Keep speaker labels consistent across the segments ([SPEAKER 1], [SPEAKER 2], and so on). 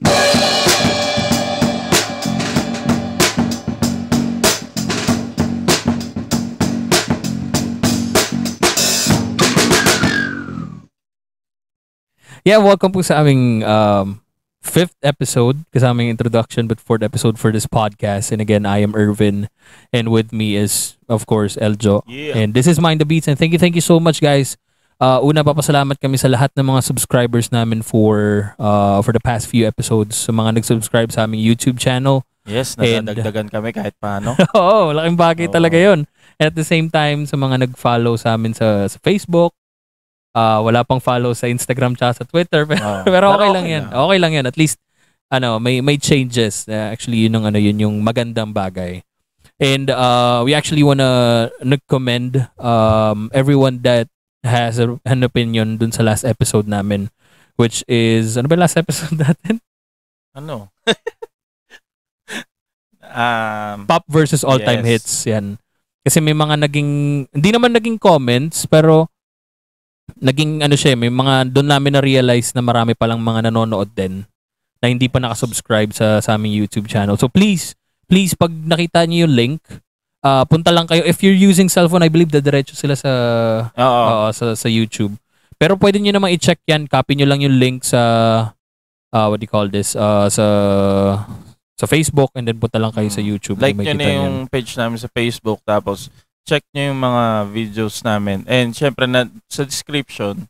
[SPEAKER 1] Yeah, welcome po sa aming um, fifth episode, kasamang introduction but fourth episode for this podcast. And again, I am Irvin, and with me is, of course, Eljo.
[SPEAKER 2] Yeah.
[SPEAKER 1] And this is Mind the Beats. And thank you, thank you so much, guys. Uh, una, papasalamat kami sa lahat ng mga subscribers namin for uh, for the past few episodes. Sa mga nag-subscribe sa aming YouTube channel.
[SPEAKER 2] Yes,
[SPEAKER 1] And-
[SPEAKER 2] nadadagdagan kami kahit paano.
[SPEAKER 1] Oo, laking bagay
[SPEAKER 2] Oo.
[SPEAKER 1] talaga yon. And at the same time, sa mga nag-follow sa amin sa, sa Facebook, uh, wala pang follow sa Instagram tsaka sa Twitter. Pero,
[SPEAKER 2] Oo.
[SPEAKER 1] pero okay,
[SPEAKER 2] Pero
[SPEAKER 1] lang
[SPEAKER 2] okay
[SPEAKER 1] yan. Okay lang yan. At least, ano, may may changes. Uh, actually, yun yung, ano, yun yung magandang bagay. And uh, we actually wanna nag-commend um, everyone that has a, an opinion dun sa last episode namin. Which is, ano ba last episode natin?
[SPEAKER 2] Ano? um,
[SPEAKER 1] pop versus all-time
[SPEAKER 2] Yes.
[SPEAKER 1] hits. Yan. Kasi may mga naging, hindi naman naging comments, pero naging ano siya, may mga doon namin na-realize na marami palang mga nanonood din na hindi pa nakasubscribe sa, sa aming YouTube channel. So please, please, pag nakita niyo yung link, ah, punta lang kayo. If you're using cellphone, I believe diretso sila sa,
[SPEAKER 2] oo.
[SPEAKER 1] oo, sa, sa YouTube. Pero pwede nyo namang i-check yan. Copy nyo lang yung link sa, uh, what do you call this, uh, sa sa Facebook and then punta lang kayo sa YouTube.
[SPEAKER 2] like
[SPEAKER 1] May
[SPEAKER 2] nyo na
[SPEAKER 1] makita
[SPEAKER 2] yung page namin sa Facebook tapos check nyo yung mga videos namin. And syempre na, sa description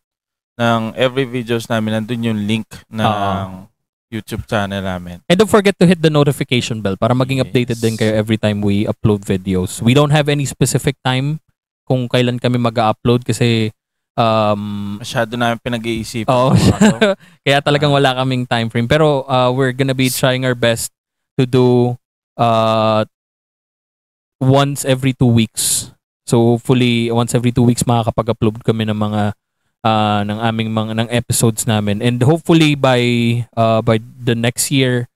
[SPEAKER 2] ng every videos namin nandun yung link ng. YouTube channel namin.
[SPEAKER 1] And don't forget to hit the notification bell para maging updated
[SPEAKER 2] Yes.
[SPEAKER 1] din kayo every time we upload videos. We don't have any specific time kung kailan kami mag-upload kasi um
[SPEAKER 2] Masyado namin pinag-iisipan.
[SPEAKER 1] Oo.
[SPEAKER 2] to.
[SPEAKER 1] kaya talagang wala kaming time frame pero uh, we're gonna be trying our best to do uh once every two weeks. So hopefully once every two weeks makakapag-upload kami ng mga uh, ng aming mga ng episodes namin and hopefully by uh, by the next year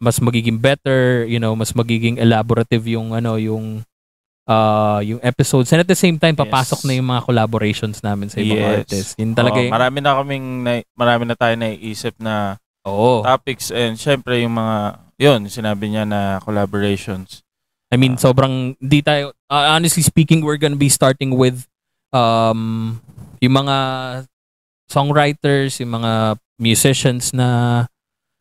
[SPEAKER 1] mas magiging better, you know, mas magiging elaborative yung ano yung uh, yung episodes and at the same time papasok
[SPEAKER 2] Yes.
[SPEAKER 1] na yung mga collaborations namin sa ibang
[SPEAKER 2] Yes.
[SPEAKER 1] artists. Yun talaga
[SPEAKER 2] Oo,
[SPEAKER 1] yung-
[SPEAKER 2] marami na kaming na- marami na tayo naiisip na
[SPEAKER 1] Oo.
[SPEAKER 2] topics and syempre yung mga yun sinabi niya na collaborations.
[SPEAKER 1] I mean, sobrang di tayo uh, honestly speaking, we're gonna be starting with um yung mga songwriters, yung mga musicians na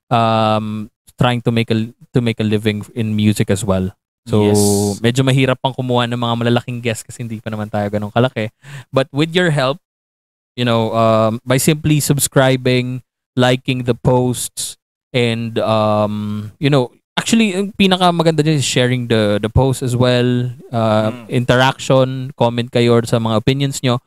[SPEAKER 1] um trying to make a to make a living in music as well. So,
[SPEAKER 2] Yes.
[SPEAKER 1] medyo mahirap pang kumuha ng mga malalaking guests kasi hindi pa naman tayo ganun kalaki. But with your help, you know, um, by simply subscribing, liking the posts, and, um, you know, actually, ang pinaka maganda dyan is sharing the, the post as well, uh,
[SPEAKER 2] Mm.
[SPEAKER 1] interaction, comment kayo sa mga opinions nyo.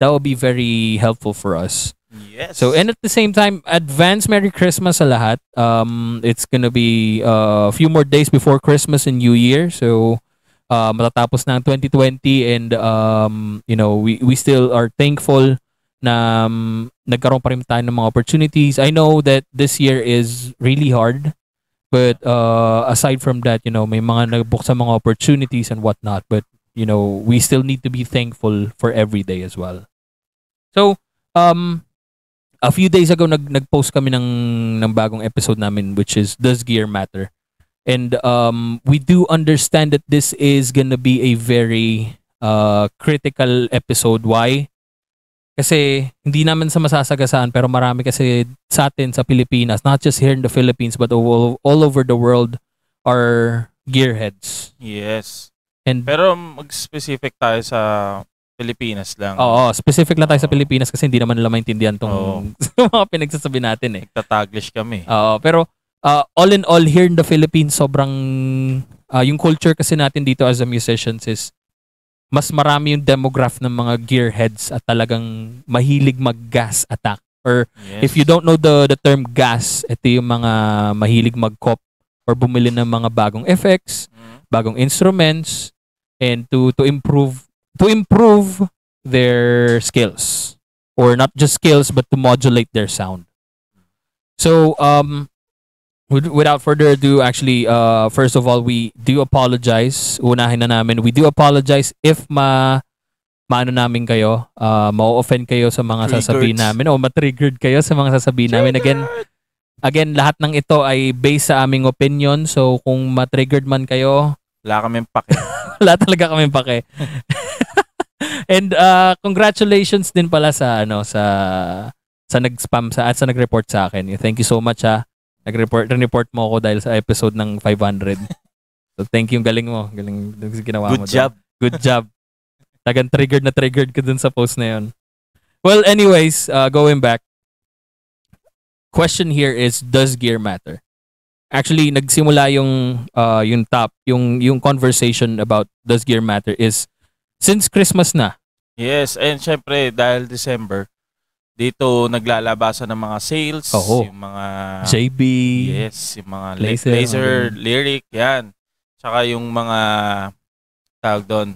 [SPEAKER 1] That will be very helpful for us.
[SPEAKER 2] Yes.
[SPEAKER 1] So, and at the same time, advance Merry Christmas sa lahat. Um, it's gonna be uh, a few more days before Christmas and New Year. So, uh, matatapos na ang 2020 and, um, you know, we, we still are thankful na um, nagkaroon pa rin tayo ng mga opportunities. I know that this year is really hard. But uh, aside from that, you know, may mga nagbuksan mga opportunities and whatnot. But, you know, we still need to be thankful for every day as well. So, um, a few days ago nag nag-post kami ng ng bagong episode namin which is Does Gear Matter? And um we do understand that this is gonna be a very uh critical episode. Why? Kasi hindi naman sa masasagasaan pero marami kasi sa atin sa Pilipinas, not just here in the Philippines but all, all over the world are gearheads.
[SPEAKER 2] Yes.
[SPEAKER 1] And
[SPEAKER 2] Pero mag-specific tayo sa Pilipinas lang.
[SPEAKER 1] oo, specific lang tayo sa. Pilipinas kasi hindi naman nila maintindihan tong mga pinagsasabi natin eh.
[SPEAKER 2] Nagtataglish kami.
[SPEAKER 1] Oo, pero uh, all in all here in the Philippines sobrang uh, yung culture kasi natin dito as a musicians is mas marami yung demograph ng mga gearheads at talagang mahilig mag-gas attack. Or
[SPEAKER 2] yes.
[SPEAKER 1] if you don't know the the term gas, ito yung mga mahilig mag-cop or bumili ng mga bagong effects,
[SPEAKER 2] Mm.
[SPEAKER 1] bagong instruments and to to improve to improve their skills or not just skills but to modulate their sound. So um with- without further ado actually uh first of all we do apologize. Unahin na namin. We do apologize if ma maano namin kayo, uh, ma-offend kayo sa mga sasabihin
[SPEAKER 2] Triggered.
[SPEAKER 1] namin o matriggered kayo sa mga sasabihin namin. Again, Again, lahat ng ito ay based sa aming opinion. So, kung matriggered man kayo,
[SPEAKER 2] Wala kaming pake.
[SPEAKER 1] wala talaga kami pake. And uh, congratulations din pala sa ano sa sa nag-spam sa at sa nag-report sa akin. Thank you so much ha. Nag-report report mo ako dahil sa episode ng 500. So thank you, galing mo. Galing ginawa mo.
[SPEAKER 2] Good
[SPEAKER 1] dun.
[SPEAKER 2] job.
[SPEAKER 1] Good job. Tagan triggered na triggered ka dun sa post na yun. Well, anyways, uh, going back. Question here is does gear matter? Actually, nagsimula yung uh, yung top, yung yung conversation about does gear matter is since Christmas na.
[SPEAKER 2] Yes, and syempre dahil December, dito naglalabasan ng mga sales,
[SPEAKER 1] Oo.
[SPEAKER 2] yung mga
[SPEAKER 1] JB.
[SPEAKER 2] Yes, yung mga
[SPEAKER 1] Laser,
[SPEAKER 2] laser, lyric, yan. Tsaka yung mga tawag doon,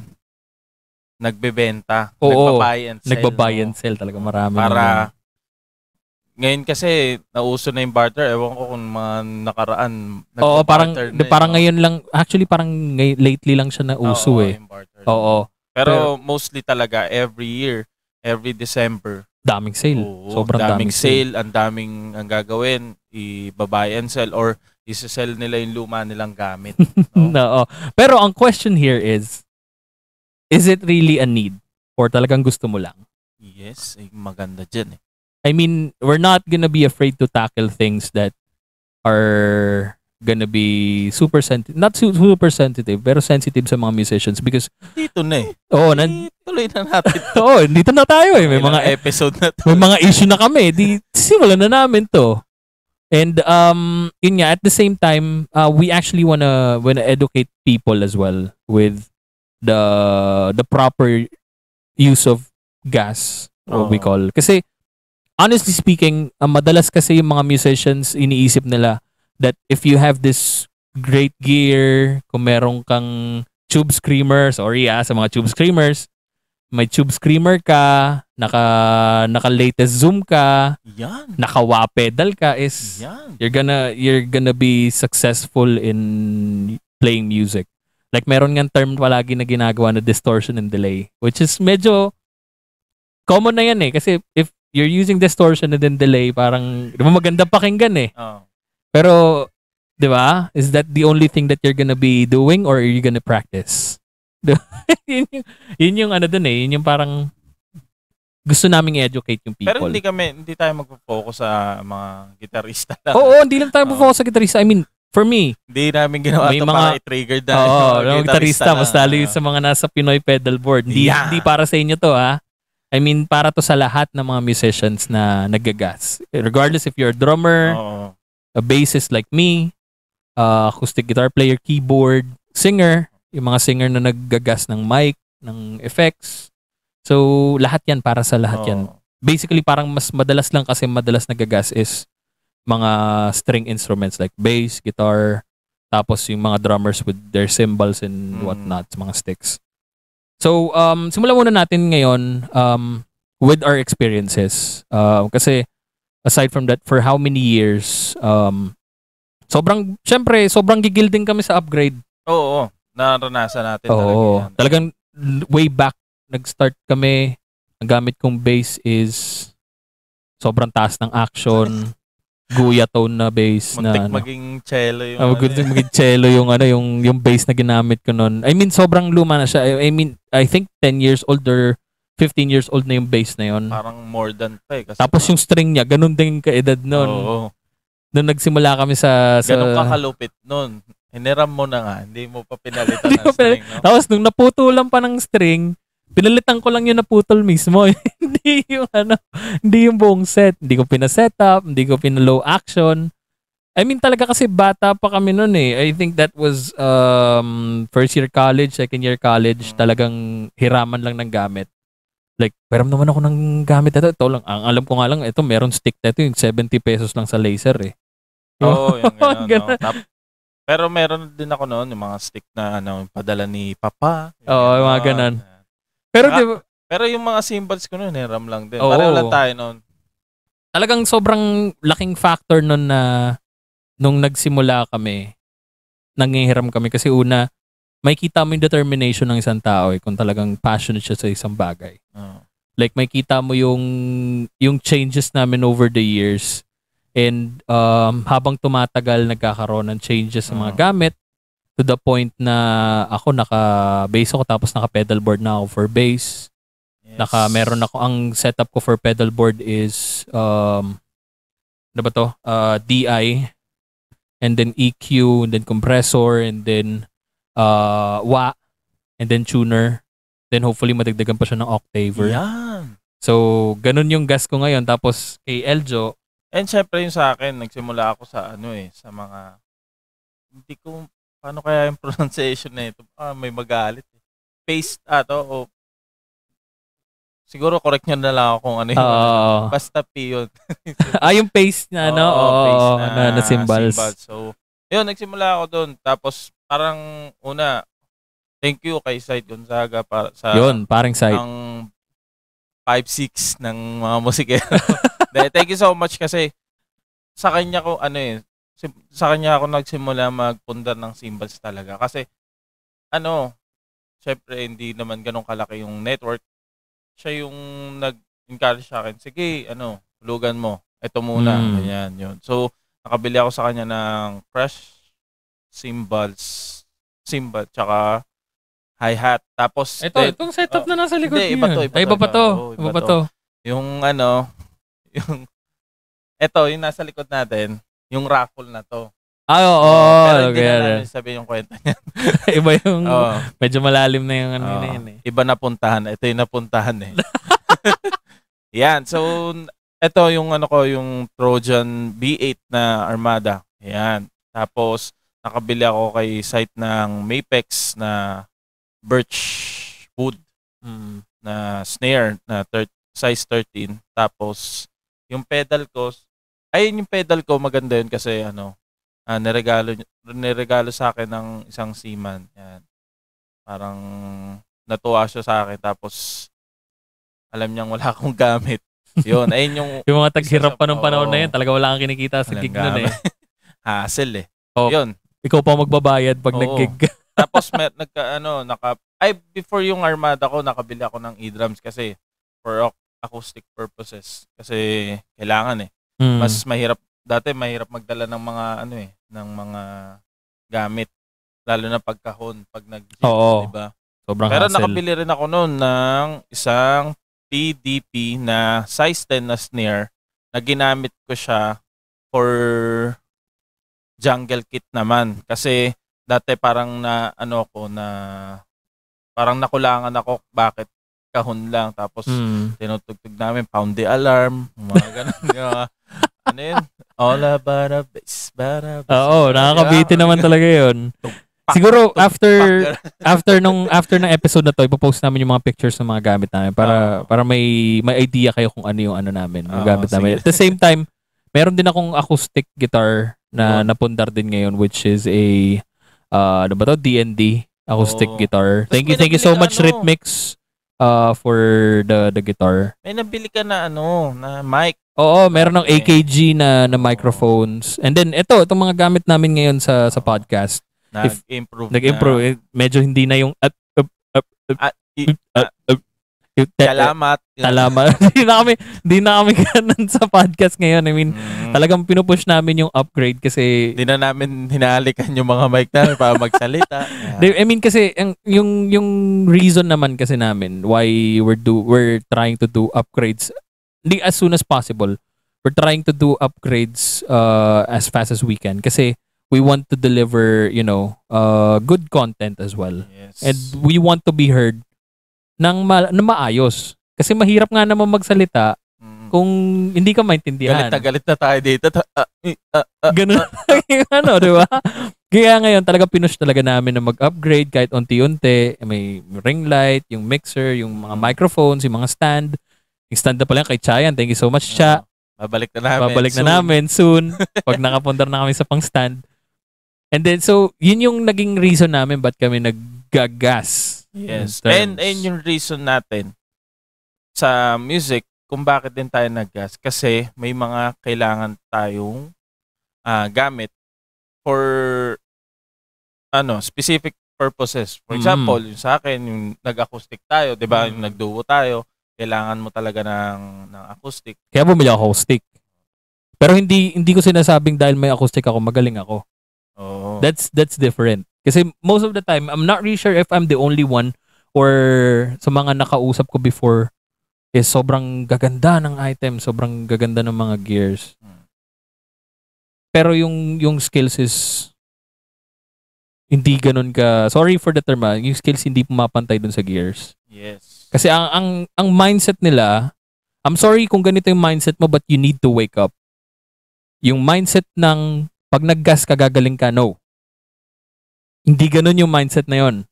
[SPEAKER 2] nagbebenta,
[SPEAKER 1] Oo,
[SPEAKER 2] nagbabuy and sell.
[SPEAKER 1] Nagbabuy and sell talaga marami.
[SPEAKER 2] Para ngayon kasi nauso na yung barter. Ewan ko kung mga nakaraan.
[SPEAKER 1] Oo, parang
[SPEAKER 2] na
[SPEAKER 1] parang
[SPEAKER 2] no?
[SPEAKER 1] ngayon lang actually parang ngay- lately lang siya na uso
[SPEAKER 2] Oo,
[SPEAKER 1] eh. Oo.
[SPEAKER 2] Pero, mostly talaga every year, every December,
[SPEAKER 1] Daming sale.
[SPEAKER 2] Oo,
[SPEAKER 1] Sobrang daming,
[SPEAKER 2] daming
[SPEAKER 1] sale.
[SPEAKER 2] sale, ang daming ang gagawin, i-buy and sell or isa-sell nila yung luma nilang gamit. no?
[SPEAKER 1] Oo. Pero ang question here is is it really a need or talagang gusto mo lang?
[SPEAKER 2] yes, eh, maganda dyan eh.
[SPEAKER 1] I mean, we're not gonna be afraid to tackle things that are gonna be super sensitive, not su- super sensitive, pero sensitive sa mga musicians because,
[SPEAKER 2] Dito na eh.
[SPEAKER 1] oo, nan-
[SPEAKER 2] Tuloy na natin.
[SPEAKER 1] oo, dito na tayo eh. May
[SPEAKER 2] Ilang
[SPEAKER 1] mga,
[SPEAKER 2] episode na to.
[SPEAKER 1] may mga issue na kami. Di, simulan na namin to. And, um, yun nga, at the same time, uh, we actually wanna, wanna educate people as well with the, the proper use of gas, what we
[SPEAKER 2] Oo.
[SPEAKER 1] call. Kasi, honestly speaking, uh, madalas kasi yung mga musicians, iniisip nila that if you have this great gear, kung meron kang tube screamer, sorry ah, sa mga tube screamers, may tube screamer ka, naka, naka latest zoom ka,
[SPEAKER 2] Yan.
[SPEAKER 1] naka wah pedal ka is
[SPEAKER 2] Yan.
[SPEAKER 1] you're gonna you're gonna be successful in playing music. Like meron nga term palagi na ginagawa na distortion and delay, which is medyo common na yan eh kasi if you're using distortion and then delay, parang di ba maganda pakinggan eh.
[SPEAKER 2] Oh.
[SPEAKER 1] Pero 'di ba? Is that the only thing that you're gonna be doing or are you gonna practice? Di ba? yun, yung, yun yung ano dun eh, yun yung parang gusto naming i-educate yung people.
[SPEAKER 2] Pero hindi kami, hindi tayo magpo-focus sa mga gitarista lang.
[SPEAKER 1] Oo, hindi lang tayo
[SPEAKER 2] Oo.
[SPEAKER 1] focus sa gitarista. I mean, for me,
[SPEAKER 2] Hindi namin ginawa
[SPEAKER 1] May
[SPEAKER 2] to
[SPEAKER 1] mga-
[SPEAKER 2] para i-trigger na.
[SPEAKER 1] Oo,
[SPEAKER 2] yung
[SPEAKER 1] oh, yung gitarista, mas lalo yung sa mga nasa Pinoy pedal board. Hindi,
[SPEAKER 2] Yeah.
[SPEAKER 1] hindi para sa inyo to ha. I mean, para to sa lahat ng mga musicians na nagagas. Regardless if you're a drummer,
[SPEAKER 2] Oo.
[SPEAKER 1] A bassist like me, uh, acoustic guitar player, keyboard, singer, yung mga singer na naggagas ng mic, ng effects. So, lahat yan para sa lahat yan.
[SPEAKER 2] Oo.
[SPEAKER 1] Basically, parang mas madalas lang kasi madalas nagagas is mga string instruments like bass, guitar, tapos yung mga drummers with their cymbals and
[SPEAKER 2] Mm.
[SPEAKER 1] whatnot, mga sticks. So, um, simulan muna natin ngayon um, with our experiences. Uh, kasi aside from that, for how many years, um, sobrang, syempre, sobrang gigil din kami sa upgrade.
[SPEAKER 2] Oo, oo. naranasan natin talaga
[SPEAKER 1] Oo.
[SPEAKER 2] yan.
[SPEAKER 1] Talagang way back, nag-start kami, ang gamit kong bass is sobrang taas ng action, guya tone na bass na
[SPEAKER 2] Muntik
[SPEAKER 1] ano.
[SPEAKER 2] maging cello yung
[SPEAKER 1] Ah,
[SPEAKER 2] ano
[SPEAKER 1] good
[SPEAKER 2] eh.
[SPEAKER 1] maging cello yung ano yung yung bass na ginamit ko noon. I mean sobrang luma na siya. I I mean I think 10 years old or 15 years old na yung bass na yon.
[SPEAKER 2] Parang more than pa eh. Kasi
[SPEAKER 1] Tapos yung string niya ganun din kaedad noon.
[SPEAKER 2] Oo.
[SPEAKER 1] Noon nagsimula kami sa, sa
[SPEAKER 2] Ganun kakalupit nun. Hiniram mo na nga, hindi mo pa pinalitan
[SPEAKER 1] Hindi
[SPEAKER 2] ng
[SPEAKER 1] ko pinal-
[SPEAKER 2] string, no?
[SPEAKER 1] Tapos nung naputulan pa ng string, pinalitan ko lang yung naputol mismo. hindi yung ano, hindi yung buong set. Hindi ko pina-set up, hindi ko pina-low action. I mean talaga kasi bata pa kami noon eh. I think that was um, first year college, second year college.
[SPEAKER 2] Mm.
[SPEAKER 1] Talagang hiraman lang ng gamit. Like, peram naman ako ng gamit ito. Ito lang, ang alam ko nga lang, ito meron stick na ito, yung 70 pesos lang sa laser eh.
[SPEAKER 2] Oo, yung gano'n.
[SPEAKER 1] Ganun.
[SPEAKER 2] no? Tap- pero meron din ako noon, yung mga stick na ano, yung padala ni Papa.
[SPEAKER 1] Oo, yung mga ganun. Pero
[SPEAKER 2] Ah,
[SPEAKER 1] di ba,
[SPEAKER 2] Pero yung mga symbols ko noon, hiram lang din. Pareho lang tayo noon.
[SPEAKER 1] talagang sobrang laking factor nun na nung nagsimula kami, nangihiram kami kasi una, may kita mo yung determination ng isang tao eh, kung talagang passionate siya sa isang bagay.
[SPEAKER 2] Oo.
[SPEAKER 1] Like may kita mo yung yung changes namin over the years. And um, habang tumatagal, nagkakaroon ng changes sa mga
[SPEAKER 2] Oo.
[SPEAKER 1] gamit to the point na ako naka-bass ako tapos naka-pedal board na ako for bass.
[SPEAKER 2] Yes.
[SPEAKER 1] Naka meron ako ang setup ko for pedal board is um ano ba to? Uh, DI and then EQ and then compressor and then uh wah and then tuner. Then hopefully madagdagan pa siya ng octaver.
[SPEAKER 2] Yan.
[SPEAKER 1] So ganun yung gas ko ngayon tapos kay Eljo
[SPEAKER 2] And syempre yung sa akin, nagsimula ako sa ano eh, sa mga, hindi ko, paano kaya yung pronunciation na ito? Ah, may magalit eh. Paste, ah, to, o, siguro correct nyo na lang ako kung ano yung,
[SPEAKER 1] uh,
[SPEAKER 2] basta P yun.
[SPEAKER 1] ah yung paste na ano
[SPEAKER 2] Oo,
[SPEAKER 1] oo,
[SPEAKER 2] paste
[SPEAKER 1] na, na, symbols.
[SPEAKER 2] So, yun, nagsimula ako doon. Tapos, parang, una, thank you kay Sight Gonzaga para sa,
[SPEAKER 1] Yun, paring site.
[SPEAKER 2] ang 5-6 ng mga musikero. Thank you so much kasi sa kanya ko ano eh sa kanya ako nagsimula magpundar ng symbols talaga kasi ano syempre hindi naman ganun kalaki yung network siya yung nag-encourage sa akin sige ano hulugan mo ito muna
[SPEAKER 1] Mm.
[SPEAKER 2] ganyan yun so nakabili ako sa kanya ng crush cymbals cymbal tsaka hi-hat tapos
[SPEAKER 1] Ito,
[SPEAKER 2] then-
[SPEAKER 1] itong setup
[SPEAKER 2] oh,
[SPEAKER 1] na nasa likod
[SPEAKER 2] hindi, iba to, iba
[SPEAKER 1] Ay,
[SPEAKER 2] to,
[SPEAKER 1] iba pa
[SPEAKER 2] iba.
[SPEAKER 1] to.
[SPEAKER 2] Oo,
[SPEAKER 1] Iba
[SPEAKER 2] iba
[SPEAKER 1] pa
[SPEAKER 2] to.
[SPEAKER 1] to.
[SPEAKER 2] yung ano, yung, eto, yung nasa likod natin, yung raffle na to.
[SPEAKER 1] Ah, oo.
[SPEAKER 2] Oo, pero hindi
[SPEAKER 1] okay,
[SPEAKER 2] na namin sabihin yung kwento niya.
[SPEAKER 1] iba yung
[SPEAKER 2] Oo.
[SPEAKER 1] medyo malalim na yung ano na yun eh.
[SPEAKER 2] Iba na puntahan. Ito yung napuntahan eh. Yan. So, ito yung ano ko, yung Trojan B8 na Armada. Yan. Tapos, nakabili ako kay site ng Mapex na birch wood
[SPEAKER 1] Mm.
[SPEAKER 2] na snare na thir- size 13. Tapos, yung pedal ko, ayun yung pedal ko, maganda yun kasi ano, ah, niregalo, niregalo sa akin ng isang seaman. Yan. Parang natuwa siya sa akin. Tapos, alam niyang wala akong gamit. Yun, ayun yung
[SPEAKER 1] Yung mga taghirap pa nung panahon na
[SPEAKER 2] oo.
[SPEAKER 1] yun, talaga wala kang kinikita sa gig nun eh.
[SPEAKER 2] hassle eh.
[SPEAKER 1] Oo.
[SPEAKER 2] Yun.
[SPEAKER 1] Ikaw pa magbabayad pag
[SPEAKER 2] Oo.
[SPEAKER 1] nag-gig.
[SPEAKER 2] Tapos may, nagka ano, naka ay before yung Armada ko nakabili ako ng e-drums kasi for ac- acoustic purposes kasi kailangan eh.
[SPEAKER 1] Mm.
[SPEAKER 2] Mas mahirap dati mahirap magdala ng mga ano eh, ng mga gamit lalo na pagkahon pag nag
[SPEAKER 1] Oo.
[SPEAKER 2] di ba?
[SPEAKER 1] Sobrang
[SPEAKER 2] Pero
[SPEAKER 1] hassle.
[SPEAKER 2] nakabili rin ako noon ng isang PDP na size 10 na snare na ginamit ko siya for jungle kit naman kasi dati parang na ano ko na parang nakulangan ako bakit kahon lang tapos
[SPEAKER 1] Mm.
[SPEAKER 2] tinutugtog namin pound the alarm mga ganun ba? ano yun all about a bass bara
[SPEAKER 1] Oo, nakakabitin naman talaga yun. Siguro after after nung after ng episode na to, ipopost namin yung mga pictures ng mga gamit namin para
[SPEAKER 2] Oo.
[SPEAKER 1] para may may idea kayo kung ano yung ano namin, yung
[SPEAKER 2] Oo,
[SPEAKER 1] gamit namin.
[SPEAKER 2] sige.
[SPEAKER 1] At the same time, meron din akong acoustic guitar na
[SPEAKER 2] Yun.
[SPEAKER 1] napundar din ngayon which is a uh, ano ba to? D&D acoustic
[SPEAKER 2] Oo.
[SPEAKER 1] guitar. Thank you, thank you so much
[SPEAKER 2] ano?
[SPEAKER 1] Rhythmix uh for the the guitar.
[SPEAKER 2] may nabili ka na ano na mic
[SPEAKER 1] Oo, meron ng. AKG na na microphones. And then ito, itong mga gamit namin ngayon sa sa podcast. If-
[SPEAKER 2] nag-improve
[SPEAKER 1] Nag-improve, eh, medyo hindi na yung up, up, up, up,
[SPEAKER 2] Ah, i-
[SPEAKER 1] up, up, yung
[SPEAKER 2] Salamat.
[SPEAKER 1] Talama. Hindi na kami, hindi na kami ganun sa podcast ngayon. I mean,
[SPEAKER 2] Mm.
[SPEAKER 1] talagang pinupush namin yung upgrade kasi
[SPEAKER 2] Hindi na namin hinalikan yung mga mic namin para magsalita.
[SPEAKER 1] Di- I mean kasi ang- yung yung reason naman kasi namin why we're do we're trying to do upgrades hindi as soon as possible. We're trying to do upgrades uh, as fast as we can kasi we want to deliver, you know, uh, good content as well.
[SPEAKER 2] Yes.
[SPEAKER 1] And we want to be heard ng ma- na maayos. Kasi mahirap nga naman magsalita
[SPEAKER 2] Mm.
[SPEAKER 1] kung hindi ka maintindihan.
[SPEAKER 2] galit na galit na tayo dito. Eh, ah, ah,
[SPEAKER 1] Ganun yung ano, di ba? Kaya ngayon talaga pinush talaga namin na mag-upgrade kahit unti-unti. May ring light, yung mixer, yung mga microphones, yung mga stand. Yung stand na pala kay Chayan. Thank you so much, Cha.
[SPEAKER 2] ah, babalik na namin.
[SPEAKER 1] Babalik na namin soon pag nakapundar na kami sa pang stand. And then, so, yun yung naging reason namin ba't kami naggagas.
[SPEAKER 2] Yes.
[SPEAKER 1] In
[SPEAKER 2] And, and yung reason natin sa music kung bakit din tayo naggas kasi may mga kailangan tayong ah, gamit for ano specific purposes. For
[SPEAKER 1] Mm.
[SPEAKER 2] example, yung sa akin, yung nag-acoustic tayo, 'di ba? Yung
[SPEAKER 1] Mm.
[SPEAKER 2] nagduo tayo, kailangan mo talaga ng ng acoustic.
[SPEAKER 1] Kaya bumili ako stick. Pero hindi hindi ko sinasabing dahil may acoustic ako, magaling ako. That's that's different. Kasi most of the time, I'm not really sure if I'm the only one or sa mga nakausap ko before is sobrang gaganda ng item, sobrang gaganda ng mga gears. Pero yung yung skills is hindi ganun ka sorry for the term ah, yung skills hindi pumapantay dun sa gears.
[SPEAKER 2] Yes.
[SPEAKER 1] Kasi ang ang ang mindset nila, I'm sorry kung ganito yung mindset mo but you need to wake up. Yung mindset ng pag naggas ka gagaling ka, no. Hindi ganun yung mindset na yon.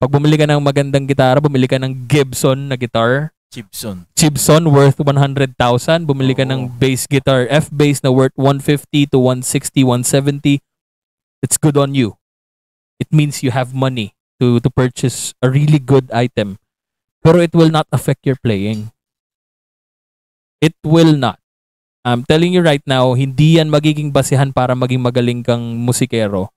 [SPEAKER 1] Pag bumili ka ng magandang gitara, bumili ka ng Gibson na guitar,
[SPEAKER 2] Gibson.
[SPEAKER 1] Gibson worth 100,000, bumili ka ng
[SPEAKER 2] Oo.
[SPEAKER 1] bass guitar, F bass na worth 150 to 160, 170. It's good on you. It means you have money to to purchase a really good item. Pero it will not affect your playing. It will not. I'm telling you right now, hindi yan magiging basihan para maging magaling kang musikero.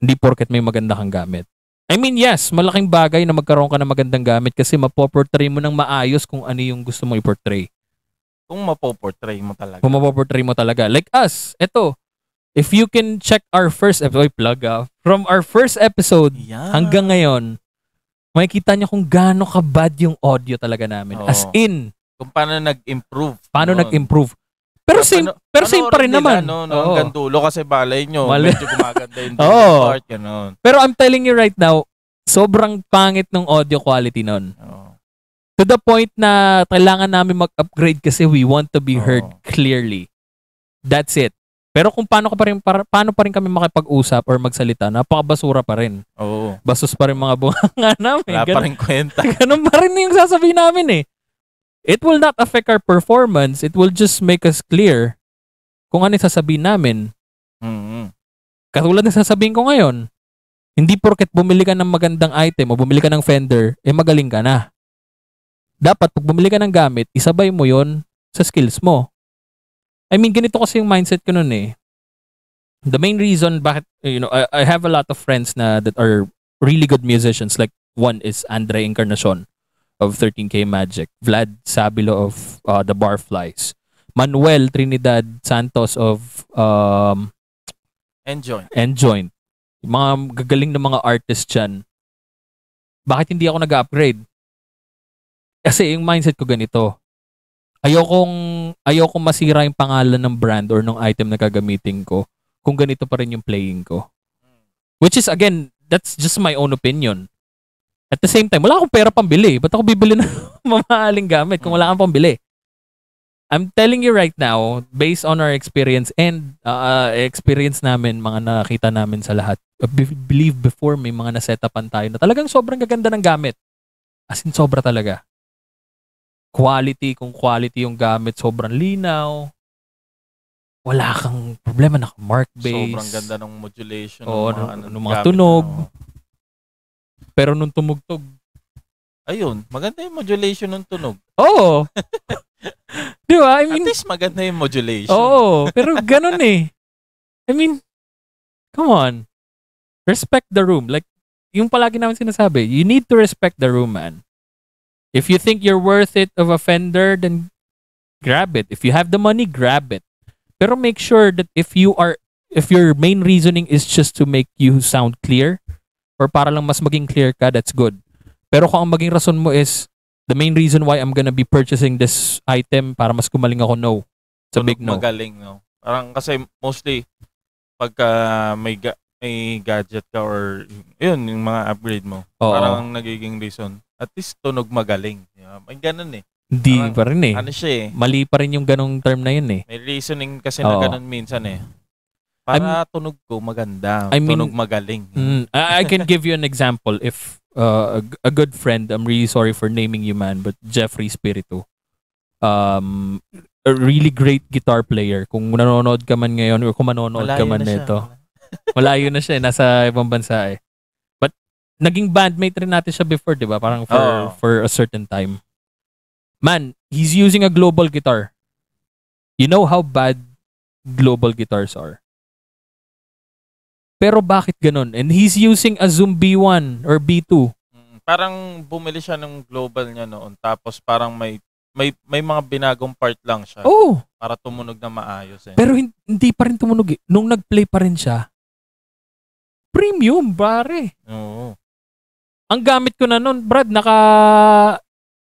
[SPEAKER 1] Hindi porket may maganda kang gamit. I mean, yes, malaking bagay na magkaroon ka ng magandang gamit kasi mapoportray mo ng maayos kung ano yung gusto mo i-portray.
[SPEAKER 2] Kung mapoportray mo talaga.
[SPEAKER 1] Kung mapoportray mo talaga. Like us, eto, if you can check our first episode, plug ah, from our first episode
[SPEAKER 2] Yan.
[SPEAKER 1] hanggang ngayon, makikita niyo kung gaano ka-bad yung audio talaga namin.
[SPEAKER 2] Oo.
[SPEAKER 1] As in,
[SPEAKER 2] Kung paano nag-improve.
[SPEAKER 1] paano
[SPEAKER 2] Noon.
[SPEAKER 1] nag-improve. Pero same,
[SPEAKER 2] Ano-
[SPEAKER 1] pero same pa rin naman.
[SPEAKER 2] nila, No, hanggang dulo kasi balay nyo.
[SPEAKER 1] Mali-
[SPEAKER 2] Medyo gumaganda yung dulo part. Ganun.
[SPEAKER 1] Pero I'm telling you right now, sobrang pangit ng audio quality nun.
[SPEAKER 2] Oo.
[SPEAKER 1] To the point na kailangan namin mag-upgrade kasi we want to be heard
[SPEAKER 2] Oo.
[SPEAKER 1] clearly. That's it. Pero kung paano ka pa rin para, paano pa rin kami makipag-usap or magsalita, napakabasura pa rin.
[SPEAKER 2] Oo.
[SPEAKER 1] Bastos pa rin mga bunga namin.
[SPEAKER 2] Wala pa
[SPEAKER 1] Ganun,
[SPEAKER 2] rin kwenta.
[SPEAKER 1] ganun pa rin yung sasabihin namin eh. It will not affect our performance. It will just make us clear kung ano yung sasabihin namin.
[SPEAKER 2] Mm-hmm.
[SPEAKER 1] Katulad ng sasabihin ko ngayon, hindi porket bumili ka ng magandang item o bumili ka ng fender, eh magaling ka na. Dapat pag bumili ka ng gamit, isabay mo yon sa skills mo. I mean, ganito kasi yung mindset ko nun eh. The main reason bakit, you know, I, I have a lot of friends na that are really good musicians. Like, one is Andre Encarnacion of 13K Magic. Vlad Sabilo of uh, The Barflies. Manuel Trinidad Santos of um,
[SPEAKER 2] Enjoy.
[SPEAKER 1] and joint. Yung mga gagaling na mga artists dyan. Bakit hindi ako nag-upgrade? Kasi yung mindset ko ganito. Ayokong, ayokong masira yung pangalan ng brand or ng item na gagamitin ko kung ganito pa rin yung playing ko. Which is, again, that's just my own opinion. At the same time, wala akong pera pambili. Ba't ako bibili ng mamahaling gamit kung wala kang pambili? I'm telling you right now, based on our experience and uh, experience namin, mga nakita namin sa lahat, I be- believe before may mga nasetapan tayo na talagang sobrang gaganda ng gamit. As in, sobra talaga. Quality, kung quality yung gamit, sobrang linaw. Wala kang problema, naka-mark base.
[SPEAKER 2] Sobrang ganda ng modulation.
[SPEAKER 1] Oo,
[SPEAKER 2] ng mga,
[SPEAKER 1] ng-
[SPEAKER 2] ano,
[SPEAKER 1] ng mga tunog.
[SPEAKER 2] ano.
[SPEAKER 1] Pero nung tumugtog,
[SPEAKER 2] Ayun, maganda yung modulation ng tunog.
[SPEAKER 1] oo. Di ba? I
[SPEAKER 2] At
[SPEAKER 1] mean,
[SPEAKER 2] least maganda yung modulation.
[SPEAKER 1] Oo, pero ganun eh. I mean, come on. Respect the room. Like, yung palagi namin sinasabi, you need to respect the room, man. If you think you're worth it of a fender, then grab it. If you have the money, grab it. Pero make sure that if you are, if your main reasoning is just to make you sound clear, or para lang mas maging clear ka, that's good. Pero kung ang maging rason mo is, the main reason why I'm gonna be purchasing this item para mas gumaling ako, no. It's a
[SPEAKER 2] Tunog
[SPEAKER 1] big no.
[SPEAKER 2] Magaling, no? Parang kasi mostly, pagka may, ga- may gadget ka or yun, yung mga upgrade mo,
[SPEAKER 1] Oo.
[SPEAKER 2] parang ang nagiging reason. At least tunog magaling. ba? May ganun eh.
[SPEAKER 1] Hindi
[SPEAKER 2] Parang,
[SPEAKER 1] pa rin eh.
[SPEAKER 2] Ano siya eh.
[SPEAKER 1] Mali pa rin yung ganong term na yun eh.
[SPEAKER 2] May reasoning kasi na
[SPEAKER 1] Oo.
[SPEAKER 2] ganun minsan eh. Para tunog ko maganda.
[SPEAKER 1] I mean-
[SPEAKER 2] tunog magaling.
[SPEAKER 1] Mm, I, I can give you an example if uh, a, a good friend, I'm really sorry for naming you man, but Jeffrey Spiritu. Um, a really great guitar player. Kung nanonood ka man ngayon or kung manonood ka
[SPEAKER 2] Malayo
[SPEAKER 1] man
[SPEAKER 2] na siya.
[SPEAKER 1] nito. Malayo na siya, eh, nasa ibang bansa eh. But naging bandmate rin natin siya before, 'di ba? Parang for
[SPEAKER 2] Oo.
[SPEAKER 1] for a certain time. Man, he's using a global guitar. You know how bad global guitars are. Pero bakit ganun? And he's using a Zoom B1 or B2.
[SPEAKER 2] Mm, Parang bumili siya ng global niya noon. Tapos parang may may may mga binagong part lang siya
[SPEAKER 1] Oh,
[SPEAKER 2] para tumunog na maayos eh.
[SPEAKER 1] pero hin- hindi pa rin tumunog. eh. Nung nag-play pa rin siya, premium, pare.
[SPEAKER 2] Oo.
[SPEAKER 1] Ang gamit ko na nun, Brad, naka...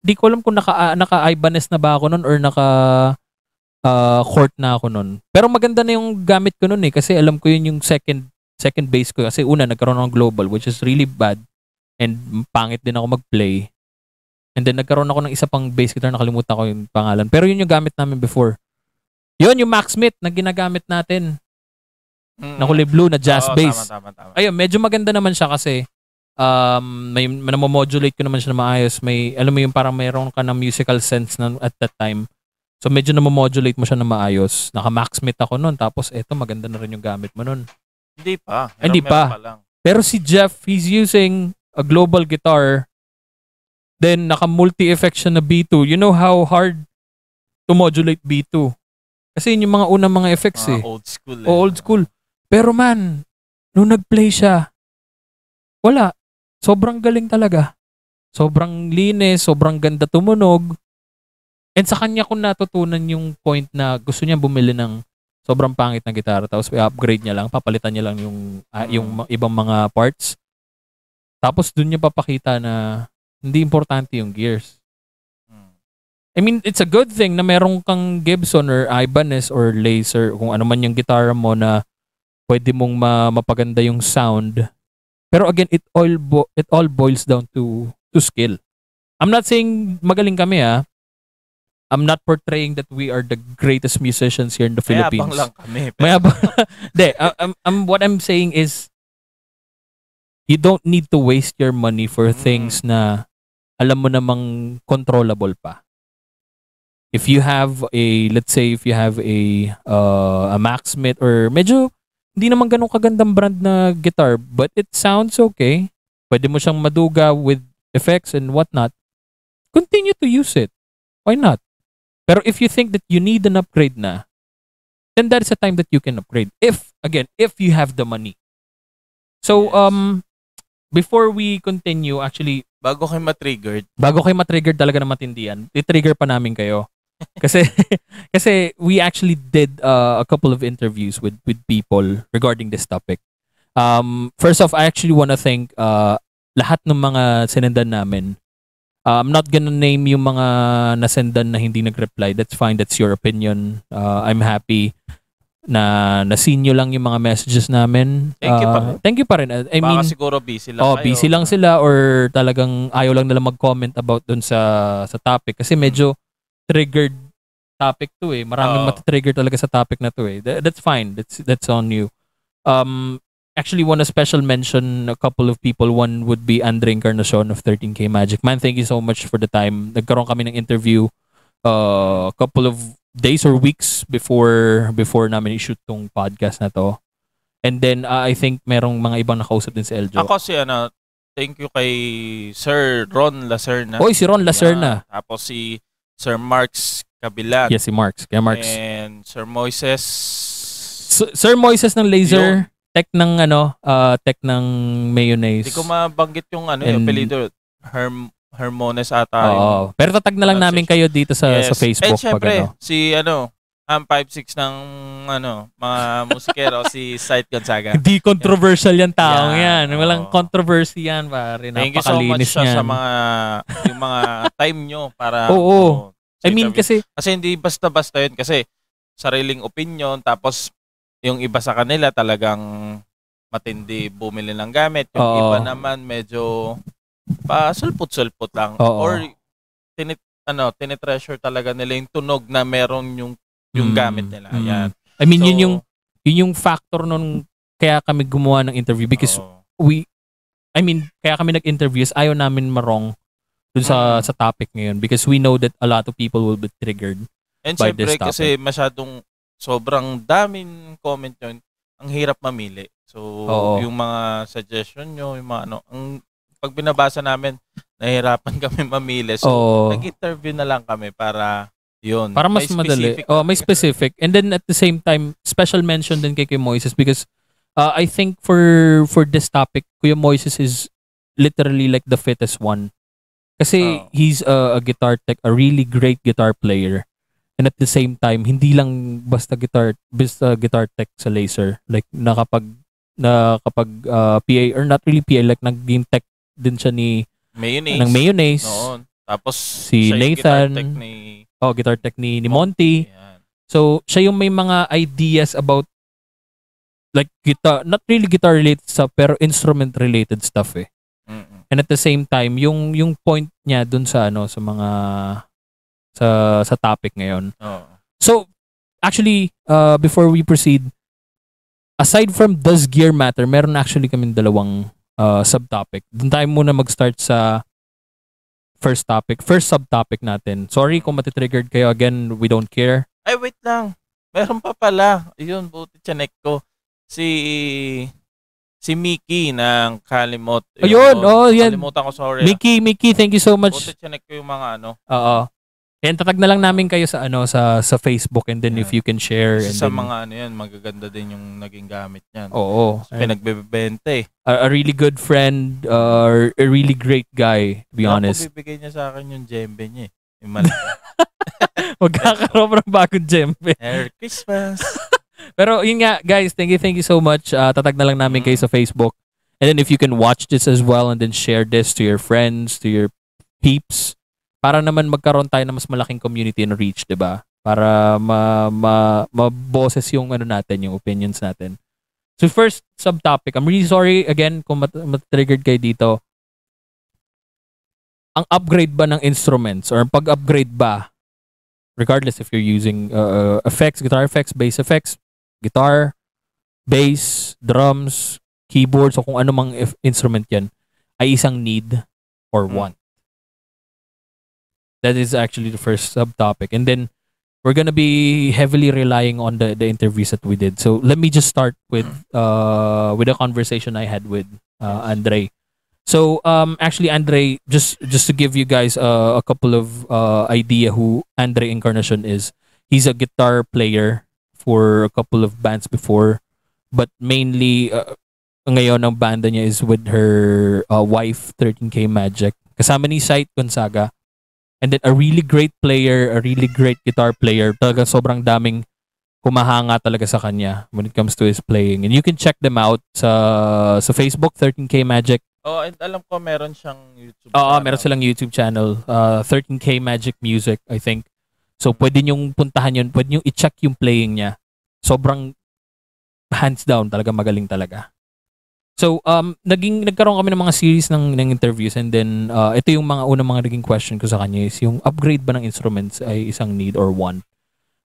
[SPEAKER 1] Di ko alam kung naka, ah, naka Ibanez na ba ako nun or naka ah, court na ako nun. Pero maganda na yung gamit ko nun eh kasi alam ko yun yung second second base ko kasi una nagkaroon ako ng global which is really bad and pangit din ako mag-play. And then nagkaroon ako ng isa pang bass guitar nakalimutan ko yung pangalan. Pero yun yung gamit namin before. Yun yung Max Smith na ginagamit natin.
[SPEAKER 2] Mm.
[SPEAKER 1] Na kulay blue na jazz
[SPEAKER 2] Oo,
[SPEAKER 1] bass.
[SPEAKER 2] Tama, tama, tama.
[SPEAKER 1] Ayun, medyo maganda naman siya kasi um, may namomodulate ko naman siya na maayos. May, alam mo yung parang mayroon ka ng musical sense na at that time. So medyo namomodulate mo siya na maayos. Naka Max Smith ako nun. Tapos eto, maganda na rin yung gamit mo nun.
[SPEAKER 2] Hindi pa.
[SPEAKER 1] Hindi
[SPEAKER 2] Meron-
[SPEAKER 1] pa.
[SPEAKER 2] meron lang.
[SPEAKER 1] Pero si Jeff, he's using a global guitar. Then naka multi-effect siya na B2. You know how hard to modulate B2? Kasi yun yung mga unang mga effects
[SPEAKER 2] Mga
[SPEAKER 1] eh.
[SPEAKER 2] old school eh.
[SPEAKER 1] O old school. Pero man, nung nag-play siya, wala. Sobrang galing talaga. Sobrang linis, sobrang ganda tumunog. And sa kanya ko natutunan yung point na gusto niya bumili ng sobrang pangit na gitara tapos i-upgrade niya lang, papalitan niya lang yung ah, yung ibang mga parts. Tapos dun niya papakita na hindi importante yung gears.
[SPEAKER 2] Mm.
[SPEAKER 1] I mean, it's a good thing na meron kang Gibson or Ibanez or Laser, kung ano man yung gitara mo na pwede mong ma- mapaganda yung sound. Pero again, it all bo- it all boils down to to skill. I'm not saying magaling kami ah. I'm not portraying that we are the greatest musicians here in the
[SPEAKER 2] Mayabang
[SPEAKER 1] Philippines.
[SPEAKER 2] lang kami. Pero,
[SPEAKER 1] Mayabang. I- I'm- I'm- what I'm saying is you don't need to waste your money for
[SPEAKER 2] Mm.
[SPEAKER 1] things na alam mo namang controllable pa. If you have a, let's say if you have a uh, a Max Smith or medyo hindi naman ganun kagandang brand na guitar but it sounds okay. Pwede mo siyang maduga with effects and whatnot. Continue to use it. Why not? Pero if you think that you need an upgrade na, then that is a time that you can upgrade. If, again, if you have the money. So,
[SPEAKER 2] Yes.
[SPEAKER 1] um, before we continue, actually,
[SPEAKER 2] bago kayo matriggered,
[SPEAKER 1] bago kayo matrigger talaga na matindihan, i-trigger pa namin kayo. kasi kasi we actually did uh, a couple of interviews with with people regarding this topic. Um, first off, I actually want to thank uh, lahat ng mga sinendan namin. Uh, I'm not gonna name yung mga nasendan na hindi nag-reply. That's fine. That's your opinion. Uh, I'm happy na nasin nyo lang yung mga messages namin.
[SPEAKER 2] Thank you pa
[SPEAKER 1] Uh,
[SPEAKER 2] rin.
[SPEAKER 1] Thank you pa rin. I
[SPEAKER 2] baka
[SPEAKER 1] mean,
[SPEAKER 2] siguro busy lang
[SPEAKER 1] Oh,
[SPEAKER 2] kayo.
[SPEAKER 1] busy lang sila or talagang ayaw lang nila mag-comment about dun sa sa topic kasi medyo triggered topic to eh. Maraming
[SPEAKER 2] Oo.
[SPEAKER 1] matitrigger talaga sa topic na to eh. Th- that's fine. That's that's on you. Um actually want a special mention a couple of people. One would be Andre Encarnacion of 13K Magic. Man, thank you so much for the time. Nagkaroon kami ng interview uh, a couple of days or weeks before before namin i-shoot tong podcast na to. And then uh, I think merong mga ibang nakausap din si Eljo.
[SPEAKER 2] Ako si ano, thank you kay Sir Ron Lacerna.
[SPEAKER 1] Oy, si Ron Lacerna.
[SPEAKER 2] Yeah. Tapos si Sir Marks Kabilan.
[SPEAKER 1] Yes, si Marks. Kaya Marks.
[SPEAKER 2] And Sir Moises.
[SPEAKER 1] Sir Moises ng laser, tech ng ano, uh, tech ng mayonnaise.
[SPEAKER 2] Hindi ko mabanggit yung ano,
[SPEAKER 1] And-
[SPEAKER 2] yung apelido. Herm, Hermones ata.
[SPEAKER 1] Oo.
[SPEAKER 2] yung-
[SPEAKER 1] Pero tatag na lang
[SPEAKER 2] Ah,
[SPEAKER 1] namin kayo dito sa
[SPEAKER 2] Yes.
[SPEAKER 1] sa Facebook
[SPEAKER 2] And syempre,
[SPEAKER 1] pag ano.
[SPEAKER 2] si ano, ang 5'6 ng ano, mga musikero, si Sight Gonzaga.
[SPEAKER 1] Hindi controversial yan taong
[SPEAKER 2] Yan,
[SPEAKER 1] yan. Walang
[SPEAKER 2] oo.
[SPEAKER 1] controversy yan, pare.
[SPEAKER 2] Thank you so much
[SPEAKER 1] yan.
[SPEAKER 2] sa mga yung mga time nyo para
[SPEAKER 1] Oo.
[SPEAKER 2] ano, sa
[SPEAKER 1] I mean, kasi,
[SPEAKER 2] kasi hindi basta-basta yun kasi sariling opinion tapos yung iba sa kanila talagang matindi bumili ng gamit. Yung
[SPEAKER 1] Oo.
[SPEAKER 2] iba naman medyo pa sulpot-sulpot lang
[SPEAKER 1] Oo.
[SPEAKER 2] or tinit ano, tinitreasure talaga nila yung tunog na meron yung yung
[SPEAKER 1] Mm,
[SPEAKER 2] gamit nila.
[SPEAKER 1] mm.
[SPEAKER 2] Yan.
[SPEAKER 1] I mean,
[SPEAKER 2] So,
[SPEAKER 1] yun yung yun yung factor nun kaya kami gumawa ng interview because
[SPEAKER 2] oo.
[SPEAKER 1] we I mean, kaya kami nag-interview is ayaw namin marong dun sa
[SPEAKER 2] Mm.
[SPEAKER 1] sa topic ngayon because we know that a lot of people will be triggered.
[SPEAKER 2] And
[SPEAKER 1] by
[SPEAKER 2] syempre
[SPEAKER 1] this topic.
[SPEAKER 2] kasi masyadong sobrang daming comment yun, ang hirap mamili. So,
[SPEAKER 1] Oo.
[SPEAKER 2] yung mga suggestion nyo, yung mga ano, ang pag binabasa namin, nahihirapan kami mamili. So,
[SPEAKER 1] Oo.
[SPEAKER 2] nag-interview na lang kami para yun.
[SPEAKER 1] Para mas
[SPEAKER 2] may
[SPEAKER 1] madali.
[SPEAKER 2] specific
[SPEAKER 1] Oh, may specific. And then at the same time, special mention din kay Kuya Moises because uh, I think for for this topic, Kuya Moises is literally like the fittest one. Kasi
[SPEAKER 2] Oo.
[SPEAKER 1] he's a, a guitar tech, a really great guitar player. And at the same time, hindi lang basta guitar, basta guitar tech sa laser. Like nakapag na kapag uh, PA or not really PA like naging tech din siya ni
[SPEAKER 2] Mayonnaise.
[SPEAKER 1] ng mayonnaise.
[SPEAKER 2] Noon. Tapos,
[SPEAKER 1] Si
[SPEAKER 2] guitar
[SPEAKER 1] Nathan.
[SPEAKER 2] tech ni
[SPEAKER 1] Oh, guitar tech ni, ni Monty.
[SPEAKER 2] Yan.
[SPEAKER 1] So, siya yung may mga ideas about like guitar, not really guitar related stuff, pero instrument related stuff eh.
[SPEAKER 2] Mm-mm.
[SPEAKER 1] And at the same time, yung yung point niya dun sa ano sa mga sa sa topic ngayon.
[SPEAKER 2] Oo.
[SPEAKER 1] So, actually, uh, before we proceed, aside from does gear matter, meron actually kaming dalawang uh, subtopic. Doon tayo muna mag-start sa first topic. First subtopic natin. Sorry kung matitriggered kayo. Again, we don't care.
[SPEAKER 2] Ay, wait lang. Meron pa pala. Ayun, buti chinek ko. Si si Mickey ng Kalimot.
[SPEAKER 1] Ayun, oh, yan.
[SPEAKER 2] Kalimutan ko, sorry.
[SPEAKER 1] Mickey, Mickey, thank you so much.
[SPEAKER 2] Buti chinek ko yung mga ano.
[SPEAKER 1] Oo. And tatag na lang namin kayo sa ano sa sa Facebook and then
[SPEAKER 2] Yeah.
[SPEAKER 1] if you can share and
[SPEAKER 2] Sa
[SPEAKER 1] then,
[SPEAKER 2] mga ano yan, magaganda din yung naging gamit niyan.
[SPEAKER 1] Oo.
[SPEAKER 2] Tapos Pinagbebenta eh.
[SPEAKER 1] a, a really good friend, uh, a really great guy, to be
[SPEAKER 2] Ako,
[SPEAKER 1] honest.
[SPEAKER 2] bibigay niya sa akin yung djembe niya eh. Yung.
[SPEAKER 1] Magkakaroon ng bagong djembe.
[SPEAKER 2] Merry Christmas!
[SPEAKER 1] Pero yun nga, guys, thank you, thank you so much. Uh, tatag na lang namin kayo
[SPEAKER 2] Mm.
[SPEAKER 1] sa Facebook. And then if you can watch this as well and then share this to your friends, to your peeps, para naman magkaroon tayo ng mas malaking community and reach, 'di ba? Para ma ma maboses yung ano natin, yung opinions natin. So first subtopic, I'm really sorry again kung mat- mat-triggered kayo dito. Ang upgrade ba ng instruments or pag-upgrade ba regardless if you're using uh, effects, guitar effects, bass effects, guitar, bass, drums, keyboards, o kung ano mang if- instrument yan, ay isang need or
[SPEAKER 2] Mm.
[SPEAKER 1] want. That is actually the first subtopic. And then, we're gonna be heavily relying on the, the interviews that we did. So, let me just start with uh, with a conversation I had with uh, Andre. So, um, actually, Andre, just just to give you guys uh, a couple of uh, idea who Andre Incarnation is. He's a guitar player for a couple of bands before, but mainly uh, ngayon ang banda niya is with her uh, wife 13K Magic. Kasama ni Sight Gonzaga. And then a really great player, a really great guitar player. Talaga sobrang daming kumahanga talaga sa kanya when it comes to his playing. And you can check them out sa sa Facebook 13K Magic.
[SPEAKER 2] oh, and alam ko meron siyang YouTube
[SPEAKER 1] Oo,
[SPEAKER 2] channel.
[SPEAKER 1] meron silang YouTube channel. Uh, 13K Magic Music, I think. So, pwede nyong puntahan yun. Pwede nyong i-check yung playing niya. Sobrang hands down talaga magaling talaga. So, um, naging, nagkaroon kami ng mga series ng, ng interviews and then uh, ito yung mga unang mga naging question ko sa kanya is yung upgrade ba ng instruments ay isang need or want?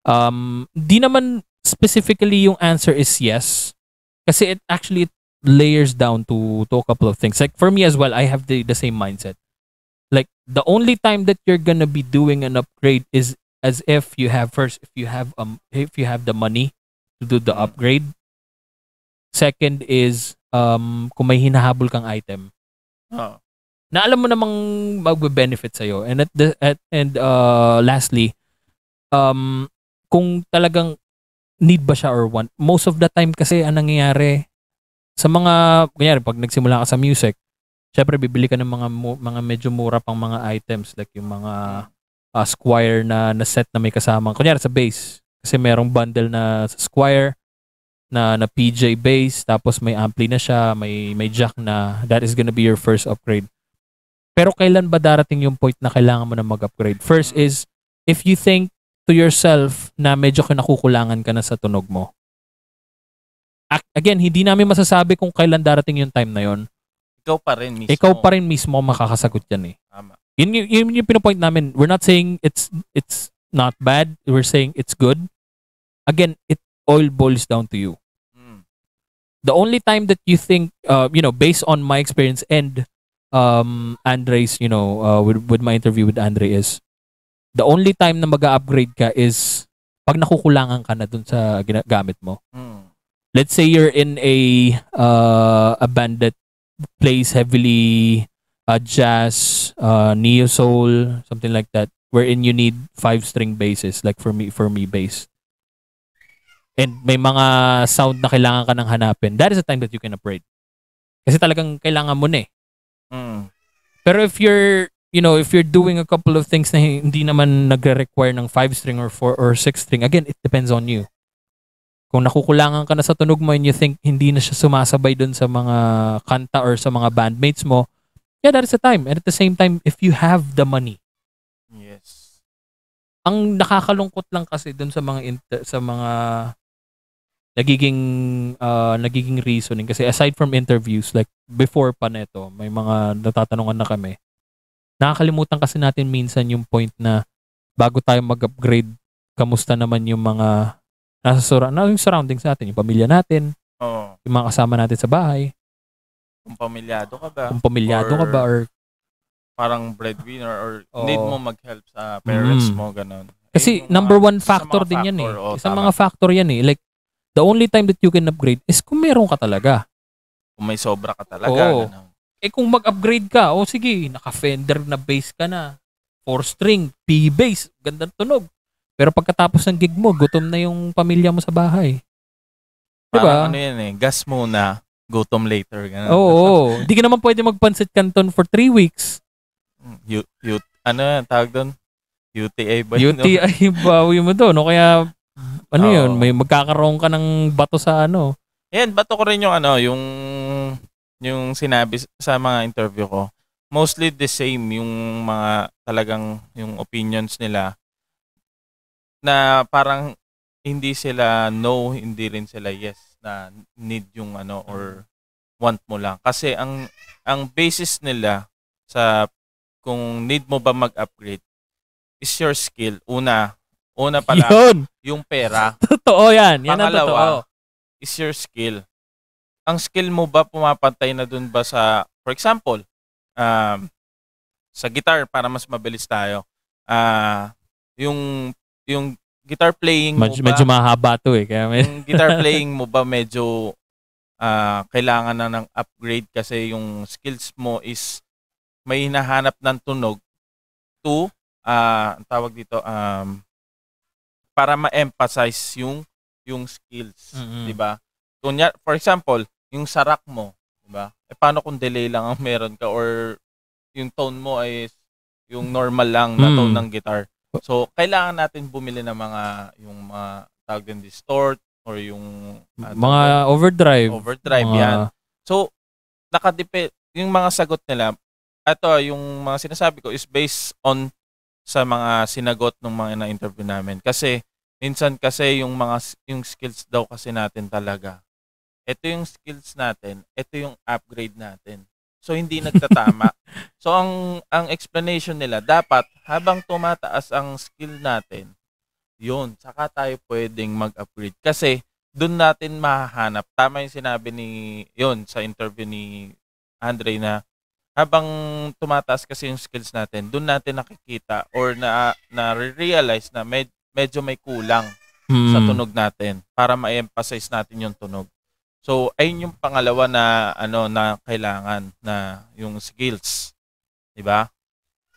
[SPEAKER 1] Um, di naman specifically yung answer is yes. Kasi it actually it layers down to to a couple of things. Like for me as well, I have the the same mindset. Like the only time that you're gonna be doing an upgrade is as if you have first if you have um if you have the money to do the upgrade. Second is um kung may hinahabol kang item.
[SPEAKER 2] Oo.
[SPEAKER 1] na alam mo namang magbe-benefit sa and at the at and uh lastly um kung talagang need ba siya or want most of the time kasi ang nangyayari sa mga kunyari pag nagsimula ka sa music syempre bibili ka ng mga mga medyo mura pang mga items like yung mga uh, Squire na na set na may kasama. Kunyari sa bass kasi merong bundle na sa Squire na na PJ bass tapos may ampli na siya may may jack na that is gonna be your first upgrade pero kailan ba darating yung point na kailangan mo na mag-upgrade first is if you think to yourself na medyo kinakukulangan ka na sa tunog mo again hindi namin masasabi kung kailan darating yung time na yon
[SPEAKER 2] Ikaw pa rin mismo.
[SPEAKER 1] ikaw pa rin mismo makakasagot yan eh
[SPEAKER 2] Tama.
[SPEAKER 1] yun, yun, yun yung pinopoint namin. We're not saying it's it's not bad. We're saying it's good. Again, it all boils down to you.
[SPEAKER 2] Mm.
[SPEAKER 1] The only time that you think, uh, you know, based on my experience and um, Andre's, you know, uh, with, with my interview with Andre is, the only time na mag-upgrade ka is pag nakukulangan ka na dun sa ginagamit mo.
[SPEAKER 2] Mm.
[SPEAKER 1] let's say you're in a uh, a band that plays heavily uh, jazz, uh, neo soul, something like that, wherein you need five string basses, like for me for me bass. And may mga sound na kailangan ka nang hanapin. That is the time that you can upgrade. Kasi talagang kailangan mo na eh.
[SPEAKER 2] Mm.
[SPEAKER 1] Pero if you're you know, if you're doing a couple of things na hindi naman nagre-require ng 5 string or 4 or 6 string, again, it depends on you. Kung nakukulangan ka na sa tunog mo and you think hindi na siya sumasabay dun sa mga kanta or sa mga bandmates mo, yeah, that is the time. And at the same time, if you have the money,
[SPEAKER 2] Yes.
[SPEAKER 1] ang nakakalungkot lang kasi dun sa mga inter- sa mga nagiging uh, nagiging reasoning kasi aside from interviews like before pa neto may mga natatanungan na kami nakakalimutan kasi natin minsan yung point na bago tayo mag-upgrade kamusta naman yung mga nasa sur- na yung surroundings natin yung pamilya natin
[SPEAKER 2] Oo.
[SPEAKER 1] yung mga kasama natin sa bahay
[SPEAKER 2] Kung pamilyado ka ba?
[SPEAKER 1] kung pamilyado ka
[SPEAKER 2] Or-
[SPEAKER 1] ba or
[SPEAKER 2] Parang breadwinner or
[SPEAKER 1] Oo.
[SPEAKER 2] need mo mag-help sa parents
[SPEAKER 1] Mm.
[SPEAKER 2] mo, ganun.
[SPEAKER 1] kasi
[SPEAKER 2] Ayun yung
[SPEAKER 1] number
[SPEAKER 2] mga-
[SPEAKER 1] one
[SPEAKER 2] isa
[SPEAKER 1] factor
[SPEAKER 2] mga
[SPEAKER 1] din yan eh
[SPEAKER 2] factor, oo,
[SPEAKER 1] isang
[SPEAKER 2] tama.
[SPEAKER 1] mga factor yan eh like the only time that you can upgrade is kung meron ka talaga
[SPEAKER 2] Kung may sobra ka talaga.
[SPEAKER 1] Oo.
[SPEAKER 2] ganun.
[SPEAKER 1] eh kung mag-upgrade ka, o sige, naka-Fender na bass ka na. Four string, P bass, gandang tunog. Pero pagkatapos ng gig mo, gutom na yung pamilya mo sa bahay. Diba?
[SPEAKER 2] Parang ano yan eh, gas muna, gutom later. Ganun.
[SPEAKER 1] Oo, oo. Hindi ka naman pwede magpansit canton for three weeks.
[SPEAKER 2] U, u, ano yan, tawag doon? UTA ba?
[SPEAKER 1] UTI, bawi mo doon. O kaya, ano
[SPEAKER 2] Oo.
[SPEAKER 1] yun, may magkakaroon ka ng bato sa ano.
[SPEAKER 2] Yan, bato ko rin yung ano, yung yung sinabi sa mga interview ko. Mostly the same yung mga talagang yung opinions nila na parang hindi sila no, hindi rin sila yes na need yung ano or want mo lang. Kasi ang ang basis nila sa kung need mo ba mag-upgrade is your skill. Una, una pala
[SPEAKER 1] Yun!
[SPEAKER 2] yung pera
[SPEAKER 1] Totoo yan. Yan ang totoo.
[SPEAKER 2] is your skill. Ang skill mo ba pumapantay na dun ba sa, for example, um, sa guitar para mas mabilis tayo. Ah, yung yung guitar playing mo
[SPEAKER 1] Medyo,
[SPEAKER 2] ba,
[SPEAKER 1] medyo mahaba to eh. Kaya may,
[SPEAKER 2] yung guitar playing mo ba medyo ah, kailangan na ng upgrade kasi yung skills mo is may hinahanap ng tunog to ah ang tawag dito um para ma-emphasize yung yung skills,
[SPEAKER 1] Mm-mm.
[SPEAKER 2] 'di ba? Kunya for example, yung sarak mo, 'di ba? Eh paano kung delay lang ang meron ka or yung tone mo ay yung normal lang na tone
[SPEAKER 1] Mm.
[SPEAKER 2] ng guitar. So, kailangan natin bumili ng mga yung mga tawag din distort or yung ano,
[SPEAKER 1] mga overdrive.
[SPEAKER 2] overdrive
[SPEAKER 1] mga-
[SPEAKER 2] yan. So, nakadepend yung mga sagot nila. Ito, yung mga sinasabi ko is based on sa mga sinagot ng mga na-interview namin. Kasi minsan kasi yung mga yung skills daw kasi natin talaga. Ito yung skills natin, ito yung upgrade natin. So hindi nagtatama. so ang ang explanation nila dapat habang tumataas ang skill natin, yun, saka tayo pwedeng mag-upgrade kasi doon natin mahahanap. Tama yung sinabi ni, yun, sa interview ni Andre na habang tumataas kasi yung skills natin, doon natin nakikita or na, na realize na med, medyo may kulang sa
[SPEAKER 1] Mm.
[SPEAKER 2] tunog natin para ma-emphasize natin yung tunog. So, ayun yung pangalawa na ano na kailangan na yung skills. 'Di ba?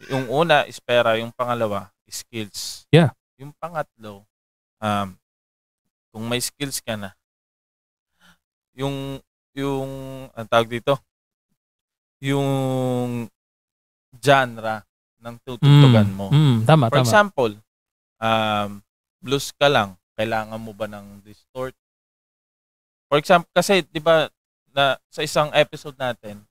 [SPEAKER 2] Yung una is pera, yung pangalawa is skills.
[SPEAKER 1] Yeah.
[SPEAKER 2] Yung pangatlo um kung may skills ka na yung yung ang tawag dito yung genre ng tutugtugan
[SPEAKER 1] Mm,
[SPEAKER 2] mo.
[SPEAKER 1] mm, tama,
[SPEAKER 2] For
[SPEAKER 1] tama.
[SPEAKER 2] example, um, blues ka lang, kailangan mo ba ng distort? For example, kasi 'di ba na sa isang episode natin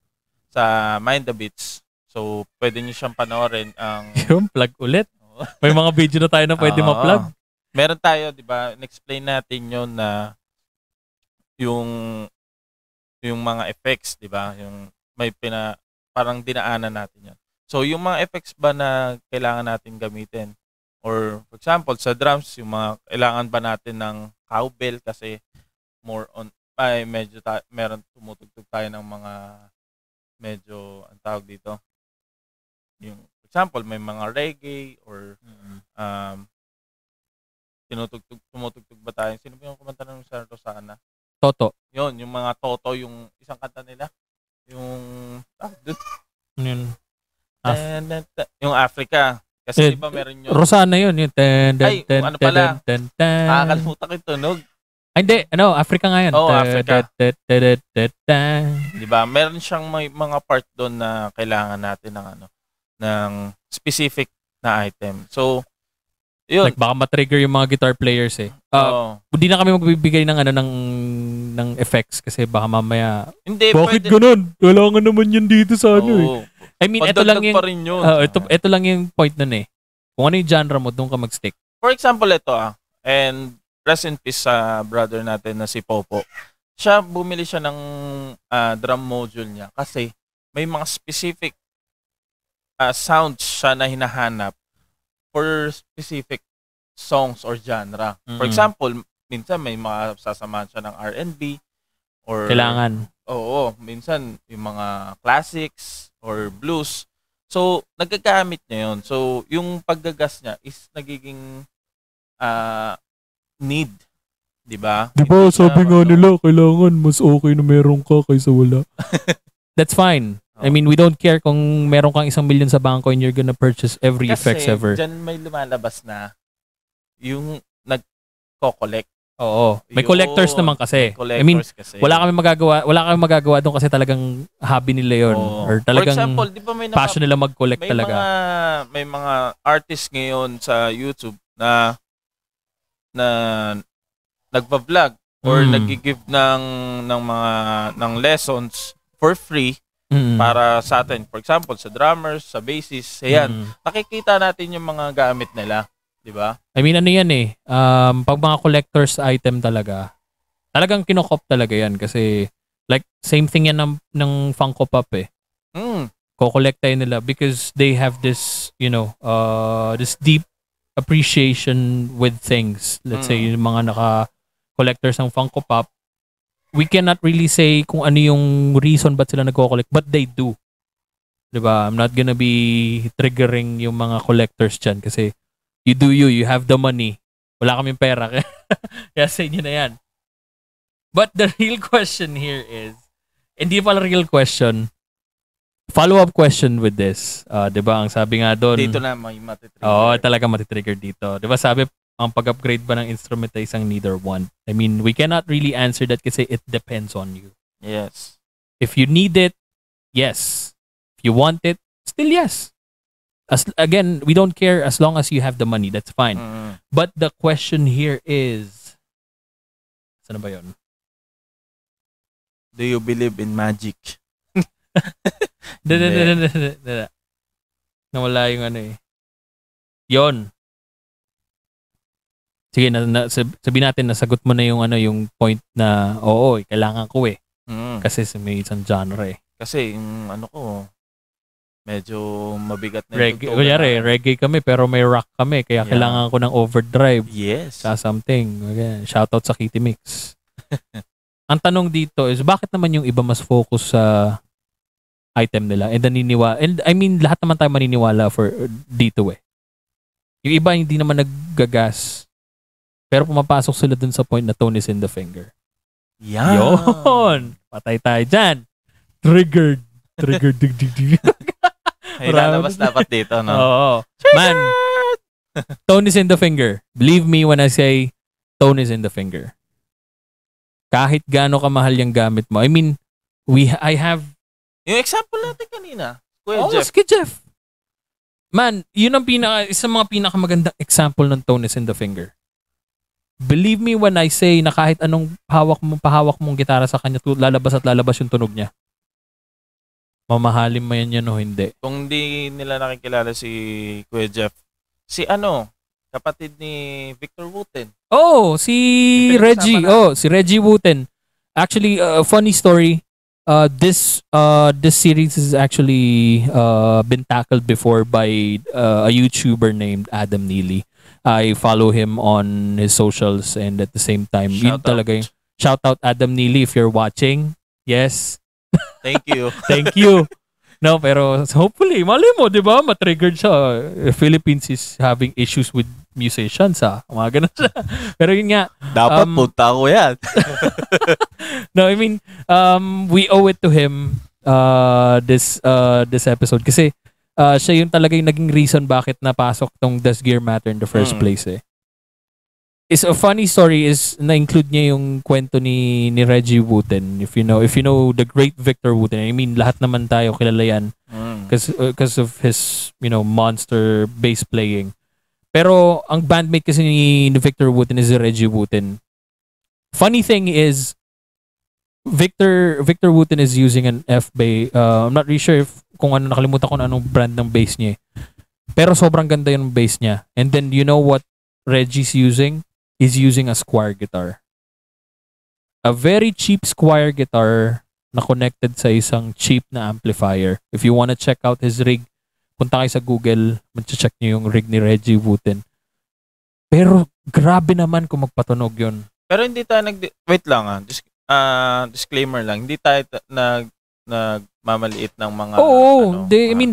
[SPEAKER 2] sa Mind the Beats, so pwede niyo siyang panoorin ang
[SPEAKER 1] Yung plug ulit. May mga video na tayo na pwede
[SPEAKER 2] Oo.
[SPEAKER 1] ma-plug.
[SPEAKER 2] Meron tayo, 'di ba? In-explain natin 'yon na yung yung mga effects, 'di ba? Yung may pina parang dinaanan natin 'yon. So, yung mga effects ba na kailangan natin gamitin? Or for example, sa drums, yung mga kailangan ba natin ng cowbell kasi more on ay medyo ta- meron tumutugtog tayo ng mga medyo ang tawag dito yung for example may mga reggae or um, tinutugtog, tumutugtog ba tayo? Sino ba yung kumanta ng Sir Rosana?
[SPEAKER 1] Toto.
[SPEAKER 2] Yun, yung mga Toto, yung isang kanta nila. Yung, ah, dun,
[SPEAKER 1] Yun. Af-
[SPEAKER 2] Tan, tan, tan. yung Africa. Kasi
[SPEAKER 1] Eh,
[SPEAKER 2] di ba meron yun?
[SPEAKER 1] Rosana yun. Yun. Ten, ten,
[SPEAKER 2] Ay,
[SPEAKER 1] ten,
[SPEAKER 2] ano pala?
[SPEAKER 1] ten, ten, ten.
[SPEAKER 2] Nakakalimutan ko yung tunog.
[SPEAKER 1] Ay, hindi. Ano, Africa nga yun.
[SPEAKER 2] Oo,
[SPEAKER 1] Ten,
[SPEAKER 2] Africa.
[SPEAKER 1] ten, ten, ten, ten, ten.
[SPEAKER 2] Di ba? Meron siyang may mga part doon na kailangan natin ng ano. ng specific na item. So, yun.
[SPEAKER 1] Like baka ma-trigger yung mga guitar players eh. Uh,
[SPEAKER 2] Oo.
[SPEAKER 1] Hindi na kami magbibigay ng ano ng ng effects kasi baka mamaya
[SPEAKER 2] hindi,
[SPEAKER 1] Bakit
[SPEAKER 2] pwede.
[SPEAKER 1] ganun? Kailangan naman yan dito sa ano eh.
[SPEAKER 2] Oo.
[SPEAKER 1] I mean, ito lang
[SPEAKER 2] Pandagdag
[SPEAKER 1] yung
[SPEAKER 2] pa rin yun.
[SPEAKER 1] uh, ito ito lang yung point nun eh. Kung ano yung genre mo, doon ka mag-stick.
[SPEAKER 2] For example, ito ah. And rest in peace sa brother natin na si Popo. Siya, bumili siya ng ah, drum module niya kasi may mga specific ah, sounds siya na hinahanap for specific songs or genre. For example, minsan may mga sasamahan siya ng R&B or
[SPEAKER 1] Kailangan.
[SPEAKER 2] Oo, minsan yung mga classics or blues. So, nagagamit niya yun. So, yung paggagas niya is nagiging ah need. Di ba?
[SPEAKER 1] Di ba, sabi nga nila, kailangan mas okay na meron ka kaysa wala. That's fine. I mean, we don't care kung meron kang isang million sa bangko and you're gonna purchase every effects
[SPEAKER 2] Kasi
[SPEAKER 1] ever.
[SPEAKER 2] dyan may lumalabas na yung nagko-collect.
[SPEAKER 1] Oo. May
[SPEAKER 2] Yun.
[SPEAKER 1] collectors naman kasi.
[SPEAKER 2] Collectors
[SPEAKER 1] I mean,
[SPEAKER 2] kasi.
[SPEAKER 1] wala kami magagawa, wala kami magagawa doon kasi talagang hobby nila yon
[SPEAKER 2] Oo.
[SPEAKER 1] or talagang
[SPEAKER 2] For example, di ba may napa-
[SPEAKER 1] passion nila mag-collect
[SPEAKER 2] may
[SPEAKER 1] talaga.
[SPEAKER 2] mga may mga artists ngayon sa YouTube na na nagva-vlog or
[SPEAKER 1] Mm.
[SPEAKER 2] naggi-give ng ng mga ng lessons for free
[SPEAKER 1] Mm.
[SPEAKER 2] para sa atin. For example, sa drummers, sa bassists, ayan.
[SPEAKER 1] Mm.
[SPEAKER 2] Nakikita natin yung mga gamit nila, 'di ba?
[SPEAKER 1] I mean, ano yan eh. Um, pag mga collector's item talaga, talagang kinokop talaga yan kasi like same thing yan ng, ng Funko Pop eh.
[SPEAKER 2] Mm.
[SPEAKER 1] Kokolektahin nila because they have this, you know, uh, this deep appreciation with things. Let's say
[SPEAKER 2] Mm.
[SPEAKER 1] yung mga naka-collectors ng Funko Pop, we cannot really say kung ano yung reason ba't sila nagko-collect, but they do. 'Di ba? I'm not gonna be triggering yung mga collectors dyan kasi you do you, you have the money. Wala kaming pera. Kaya sa inyo na yan. But the real question here is, hindi pala real question, follow-up question with this. Uh, 'Di ba? Ang sabi nga doon,
[SPEAKER 2] Dito na may matitrigger.
[SPEAKER 1] Oo, talaga matitrigger dito. 'Di ba sabi, ang pag-upgrade ba ng instrument ay isang neither one? I mean, we cannot really answer that kasi it depends on you.
[SPEAKER 2] Yes.
[SPEAKER 1] If you need it, yes. If you want it, still yes. As again, we don't care as long as you have the money. That's fine.
[SPEAKER 2] Mm.
[SPEAKER 1] But the question here is, saan ba yun?
[SPEAKER 2] Do you believe in magic?
[SPEAKER 1] Da, da, da,
[SPEAKER 2] Hindi.
[SPEAKER 1] da, da, da, da, da. Nawala yung ano eh. Yon. Sige, na, na, sab- sabihin natin, nasagot mo na yung ano yung point na, oo, eh, kailangan ko eh.
[SPEAKER 2] Mm.
[SPEAKER 1] Kasi may isang genre eh.
[SPEAKER 2] Kasi yung ano ko, medyo mabigat na yung
[SPEAKER 1] Reggae,
[SPEAKER 2] tugtugan
[SPEAKER 1] kunyari,
[SPEAKER 2] natin.
[SPEAKER 1] reggae kami pero may rock kami. Kaya
[SPEAKER 2] Yeah.
[SPEAKER 1] kailangan ko ng overdrive
[SPEAKER 2] Yes.
[SPEAKER 1] sa something. Okay. Shoutout sa Kitty Mix. Ang tanong dito is, bakit naman yung iba mas focus sa item nila and naniniwala and I mean lahat naman tayo maniniwala for dito eh. Yung iba hindi naman naggagas pero pumapasok sila dun sa point na tone is in the finger.
[SPEAKER 2] Yan.
[SPEAKER 1] Yon! Patay tayo dyan. Triggered. Triggered. dig, dig, dig.
[SPEAKER 2] Ay, lalabas dapat dito, no?
[SPEAKER 1] Oo. Man, tone is in the finger. Believe me when I say tone is in the finger. Kahit gaano kamahal yung gamit mo. I mean, we I have
[SPEAKER 2] Yung example natin kanina, Kuya
[SPEAKER 1] Oh,
[SPEAKER 2] Jeff.
[SPEAKER 1] sige, Jeff. Man, yun ang pinaka, isa mga pinakamagandang example ng tone is in the finger. Believe me when I say na kahit anong hawak mo, pahawak mong gitara sa kanya, lalabas at lalabas yung tunog niya. Mamahalin mo yan yan o hindi.
[SPEAKER 2] Kung di nila nakikilala si Kuya Jeff, si ano, kapatid ni Victor Wooten.
[SPEAKER 1] Oh, si Reggie. Oh, si Reggie Wooten. Actually, a funny story. Uh, this uh this series has actually uh been tackled before by uh, a YouTuber named Adam Neely. I follow him on his socials and at the same time, yun
[SPEAKER 2] Shout
[SPEAKER 1] talaga
[SPEAKER 2] out.
[SPEAKER 1] yung shout out Adam Neely if you're watching. Yes,
[SPEAKER 2] Thank you.
[SPEAKER 1] thank you. No, pero hopefully, mali mo, di ba? Matriggered siya. Philippines is having issues with musicians, ha? Mga ganun siya. Pero yun nga,
[SPEAKER 2] Dapat
[SPEAKER 1] Um,
[SPEAKER 2] punta ko yan.
[SPEAKER 1] no, I mean, um, we owe it to him uh, this uh, this episode kasi uh, siya yung talaga yung naging reason bakit napasok tong Does Gear Matter in the first
[SPEAKER 2] Mm.
[SPEAKER 1] place eh. Is a funny story is na-include niya yung kwento ni ni Reggie Wooten. If you know, if you know the great Victor Wooten. I mean, lahat naman tayo kilala yan
[SPEAKER 2] Mm.
[SPEAKER 1] because because of his, you know, monster bass playing. Pero ang bandmate kasi ni, ni Victor Wooten is Reggie Wooten. Funny thing is Victor Victor Wooten is using an F bass. Uh, I'm not really sure if kung ano nakalimutan ko na anong brand ng bass niya. eh. Pero sobrang ganda yung bass niya. And then you know what Reggie's using? He's using a Squire guitar. A very cheap Squire guitar na connected sa isang cheap na amplifier. If you wanna check out his rig, punta kayo sa Google, mag-check niyo yung rig ni Reggie Wooten. Pero grabe naman kung magpatunog yun.
[SPEAKER 2] Pero hindi tayo nag wait lang ah. Dis- ah, disclaimer lang. Hindi tayo ta- nag nagmamaliit ng mga
[SPEAKER 1] Oo,
[SPEAKER 2] ano,
[SPEAKER 1] they, I
[SPEAKER 2] mga-
[SPEAKER 1] mean,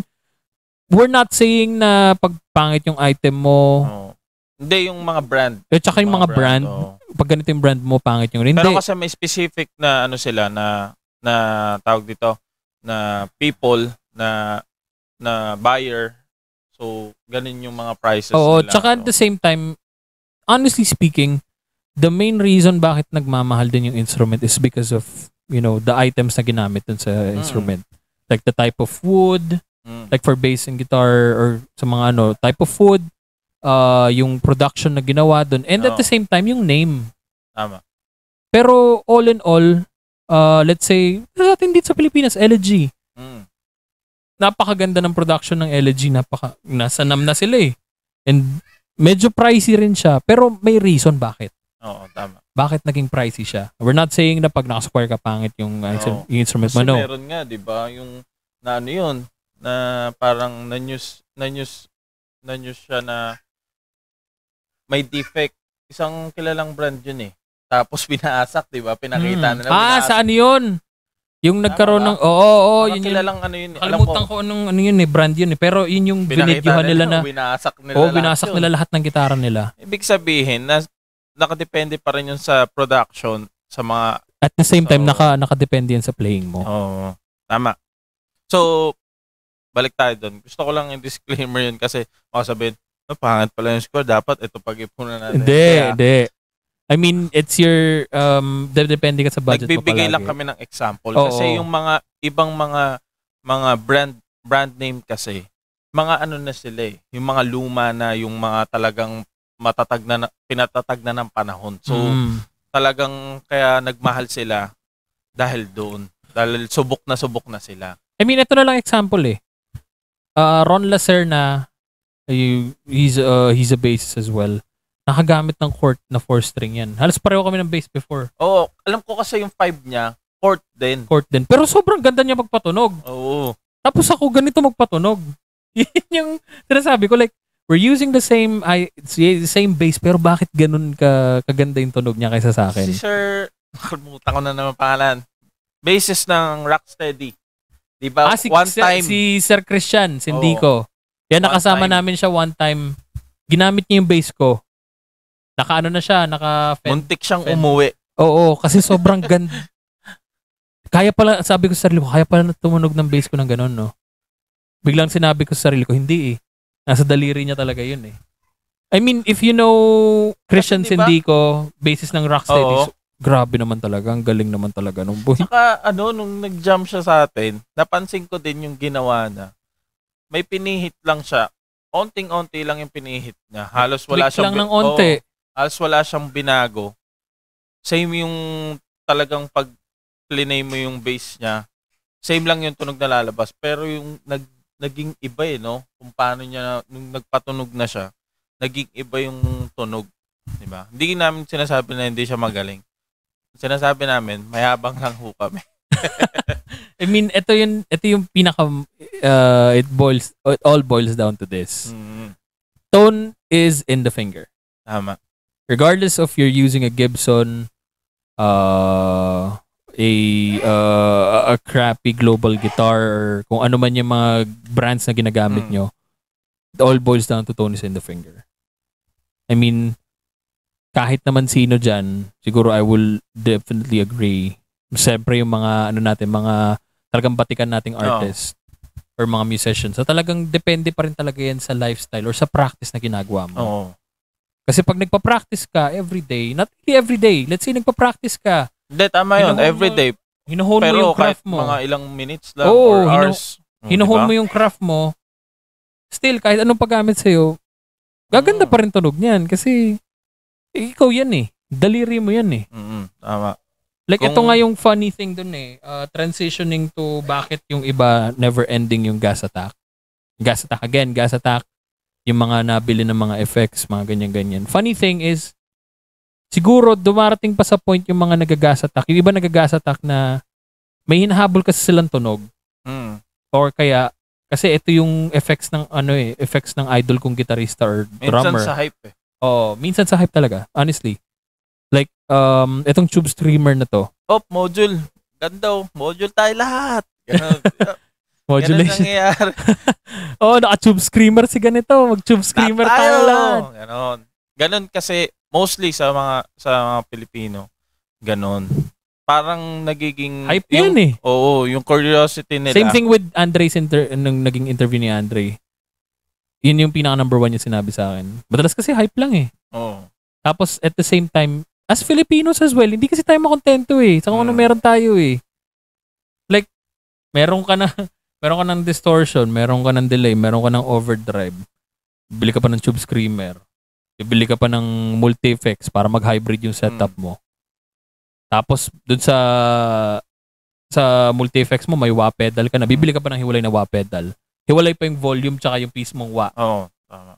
[SPEAKER 1] we're not saying na pag pangit yung item mo,
[SPEAKER 2] oo. Hindi yung mga brand.
[SPEAKER 1] at saka yung mga brand,
[SPEAKER 2] oo.
[SPEAKER 1] pag ganito yung brand mo, pangit yung rin.
[SPEAKER 2] Pero
[SPEAKER 1] Hindi.
[SPEAKER 2] kasi may specific na ano sila na na tawag dito na people na na buyer. So ganun yung mga prices
[SPEAKER 1] Oo,
[SPEAKER 2] nila.
[SPEAKER 1] tsaka at
[SPEAKER 2] So,
[SPEAKER 1] the same time, honestly speaking, the main reason bakit nagmamahal din yung instrument is because of, you know, the items na ginamit dun sa instrument. Like the type of wood,
[SPEAKER 2] mm,
[SPEAKER 1] like for bass and guitar or sa mga ano, type of wood, uh, yung production na ginawa dun, and at
[SPEAKER 2] Oo.
[SPEAKER 1] the same time, yung name.
[SPEAKER 2] tama.
[SPEAKER 1] Pero all in all, uh, let's say, sa atin dito sa Pilipinas, LG.
[SPEAKER 2] Mm,
[SPEAKER 1] Napakaganda ng production ng LG. Napaka, nasa nam na sila eh. And medyo pricey rin siya. Pero may reason bakit.
[SPEAKER 2] oo, tama.
[SPEAKER 1] Bakit naging pricey siya. We're not saying na pag naka-square ka pangit yung, uh,
[SPEAKER 2] Oo.
[SPEAKER 1] yung instrument mo. No.
[SPEAKER 2] meron nga, 'di ba, yung na ano 'yun, na parang na news na news na news siya na may defect. Isang kilalang brand 'yun eh. Tapos pinaasak, 'di ba? Pinakita
[SPEAKER 1] Mm.
[SPEAKER 2] nila.
[SPEAKER 1] Ah,
[SPEAKER 2] binaasak.
[SPEAKER 1] saan yun? Yung nagkaroon ng, oo, oo,
[SPEAKER 2] Mga
[SPEAKER 1] yun yung,
[SPEAKER 2] kilalang ano 'yun. eh. Alam
[SPEAKER 1] kalimutan
[SPEAKER 2] ko,
[SPEAKER 1] ko anong, ano yun eh, brand yun eh. Pero yun yung
[SPEAKER 2] pinakita
[SPEAKER 1] binidyohan nila na,
[SPEAKER 2] Binasak nila.
[SPEAKER 1] oo,
[SPEAKER 2] lahat
[SPEAKER 1] binasak nila lahat ng gitara nila.
[SPEAKER 2] Ibig sabihin na nakadepende pa rin yun sa production sa mga
[SPEAKER 1] At the same time,
[SPEAKER 2] So-
[SPEAKER 1] naka, nakadepende yan sa playing mo.
[SPEAKER 2] Oo. Tama. So, balik tayo doon. Gusto ko lang yung disclaimer yun kasi baka oh, pangit pala yung score. Dapat ito pag-ipunan natin.
[SPEAKER 1] Hindi, hindi. I mean, it's your, um, de- depende ka sa budget mo
[SPEAKER 2] nagbibigay
[SPEAKER 1] palagi.
[SPEAKER 2] lang kami ng example.
[SPEAKER 1] Oo.
[SPEAKER 2] Kasi yung mga, ibang mga, mga brand, brand name kasi, mga ano na sila eh. Yung mga luma na, yung mga talagang matatag na, na- pinatatag na ng panahon. So,
[SPEAKER 1] Mm.
[SPEAKER 2] talagang kaya nagmahal sila dahil doon. Dahil subok na subok na sila.
[SPEAKER 1] I mean, ito na lang example eh. Uh, Ron Lacerna, ay- he's, uh, he's a bassist as well. Nakagamit ng chord na four string yan. Halos pareho kami ng bass before.
[SPEAKER 2] Oo, alam ko kasi yung 5 niya, fourth din.
[SPEAKER 1] Chord din. Pero sobrang ganda niya magpatunog.
[SPEAKER 2] Oo.
[SPEAKER 1] Tapos ako ganito magpatunog. Yun yung sinasabi ko like we're using the same I the same bass pero bakit ganun ka kaganda yung tunog niya kaysa sa akin?
[SPEAKER 2] Si Sir, nakalimutan ko na naman pangalan. Basis ng Rocksteady. Di ba?
[SPEAKER 1] ah, si,
[SPEAKER 2] one
[SPEAKER 1] si,
[SPEAKER 2] time.
[SPEAKER 1] si Sir Christian, si Indico.
[SPEAKER 2] One
[SPEAKER 1] nakasama
[SPEAKER 2] time.
[SPEAKER 1] namin siya one time. Ginamit niya yung bass ko. Naka ano na siya, naka
[SPEAKER 2] muntik siyang
[SPEAKER 1] Fen-
[SPEAKER 2] umuwi.
[SPEAKER 1] Oo, kasi sobrang ganda. Kaya pala, sabi ko sa sarili ko, kaya pala tumunog ng bass ko ng ganun, no? Biglang sinabi ko sa sarili ko, hindi eh. Nasa daliri niya talaga yun eh. I mean, if you know Christian
[SPEAKER 2] Kasi di ba-
[SPEAKER 1] Sindico, basis ng Rocksteady, grabe naman talaga. Ang galing naman talaga nung boy.
[SPEAKER 2] Saka ano, nung nag-jump siya sa atin, napansin ko din yung ginawa na. May pinihit lang siya. Onting-onti lang yung pinihit niya. Halos wala
[SPEAKER 1] Tweak
[SPEAKER 2] siyang...
[SPEAKER 1] lang ng onte.
[SPEAKER 2] Oo. halos wala siyang binago. Same yung talagang pag plinay mo yung bass niya. Same lang yung tunog na lalabas. Pero yung nag, naging iba eh, no? Kung paano niya, nung nagpatunog na siya, naging iba yung tunog. Di ba? Hindi namin sinasabi na hindi siya magaling. Sinasabi namin, mayabang lang ho kami.
[SPEAKER 1] I mean, ito yung, ito yung pinaka, uh, it boils, it all boils down to this.
[SPEAKER 2] Mm,
[SPEAKER 1] Tone is in the finger.
[SPEAKER 2] tama.
[SPEAKER 1] regardless of you're using a Gibson, uh, a uh, a crappy global guitar or kung ano man yung mga brands na ginagamit
[SPEAKER 2] Mm.
[SPEAKER 1] nyo, it all boils down to tones in the finger. I mean, kahit naman sino dyan, siguro I will definitely agree. Siyempre yung mga ano natin, mga talagang batikan nating artist or mga musicians. So talagang depende pa rin talaga yan sa lifestyle or sa practice na ginagawa mo.
[SPEAKER 2] Oo.
[SPEAKER 1] Kasi pag nagpa-practice ka every day, not really every day, let's say nagpa-practice ka,
[SPEAKER 2] Hindi, tama yun.
[SPEAKER 1] Hinuhon mo-
[SPEAKER 2] Everyday.
[SPEAKER 1] hinuhon mo yung craft mo.
[SPEAKER 2] mga ilang minutes lang
[SPEAKER 1] Oo,
[SPEAKER 2] or
[SPEAKER 1] hinu-
[SPEAKER 2] hours. Mm,
[SPEAKER 1] hinuhon
[SPEAKER 2] diba?
[SPEAKER 1] mo yung craft mo, still, kahit anong paggamit sa'yo, gaganda
[SPEAKER 2] Mm.
[SPEAKER 1] pa rin tunog niyan. Kasi, ikaw yan eh. Daliri mo yan eh.
[SPEAKER 2] Mm, tama.
[SPEAKER 1] Like,
[SPEAKER 2] Kung-
[SPEAKER 1] ito nga yung funny thing dun eh. uh, transitioning to bakit yung iba never ending yung gas attack. Gas attack again, gas attack. Yung mga nabili ng mga effects, mga ganyan-ganyan. Funny thing is, siguro dumarating pa sa point yung mga nagagas attack. Yung iba nagagas attack na may hinahabol kasi silang tunog.
[SPEAKER 2] Mm.
[SPEAKER 1] Or kaya, kasi ito yung effects ng ano eh, effects ng idol kong gitarista or
[SPEAKER 2] Minsan
[SPEAKER 1] drummer.
[SPEAKER 2] sa hype eh.
[SPEAKER 1] Oh, minsan sa hype talaga, honestly. Like, um, itong tube streamer na to,
[SPEAKER 2] Oh, module. Ganda oh. Module tayo lahat. Ganun. Ganun
[SPEAKER 1] modulation.
[SPEAKER 2] nangyayari.
[SPEAKER 1] oh, naka-tube screamer si ganito. Mag-tube screamer
[SPEAKER 2] Lahat
[SPEAKER 1] tayo lahat.
[SPEAKER 2] Ganon. Ganon kasi mostly sa mga sa mga Pilipino. Ganon. Parang nagiging
[SPEAKER 1] Hype
[SPEAKER 2] yung,
[SPEAKER 1] yan eh.
[SPEAKER 2] Oo, yung curiosity nila.
[SPEAKER 1] Same thing with Andre's inter nung naging interview ni Andre. Yun yung pinaka number one yung sinabi sa akin. Madalas kasi hype lang eh.
[SPEAKER 2] Oo.
[SPEAKER 1] Tapos at the same time, as Filipinos as well, hindi kasi tayo makontento eh. Sa kung ano
[SPEAKER 2] Mm.
[SPEAKER 1] meron tayo eh. Like, meron ka na, meron ka ng distortion, meron ka ng delay, meron ka ng overdrive. Bili ka pa ng tube screamer. Bibili ka pa ng multi-effects para mag-hybrid yung setup mo. Tapos, dun sa sa multi-effects mo, may wah pedal ka na. Bibili ka pa ng hiwalay na wah pedal. Hiwalay pa yung volume tsaka yung piece mong wah.
[SPEAKER 2] Oo. Tama.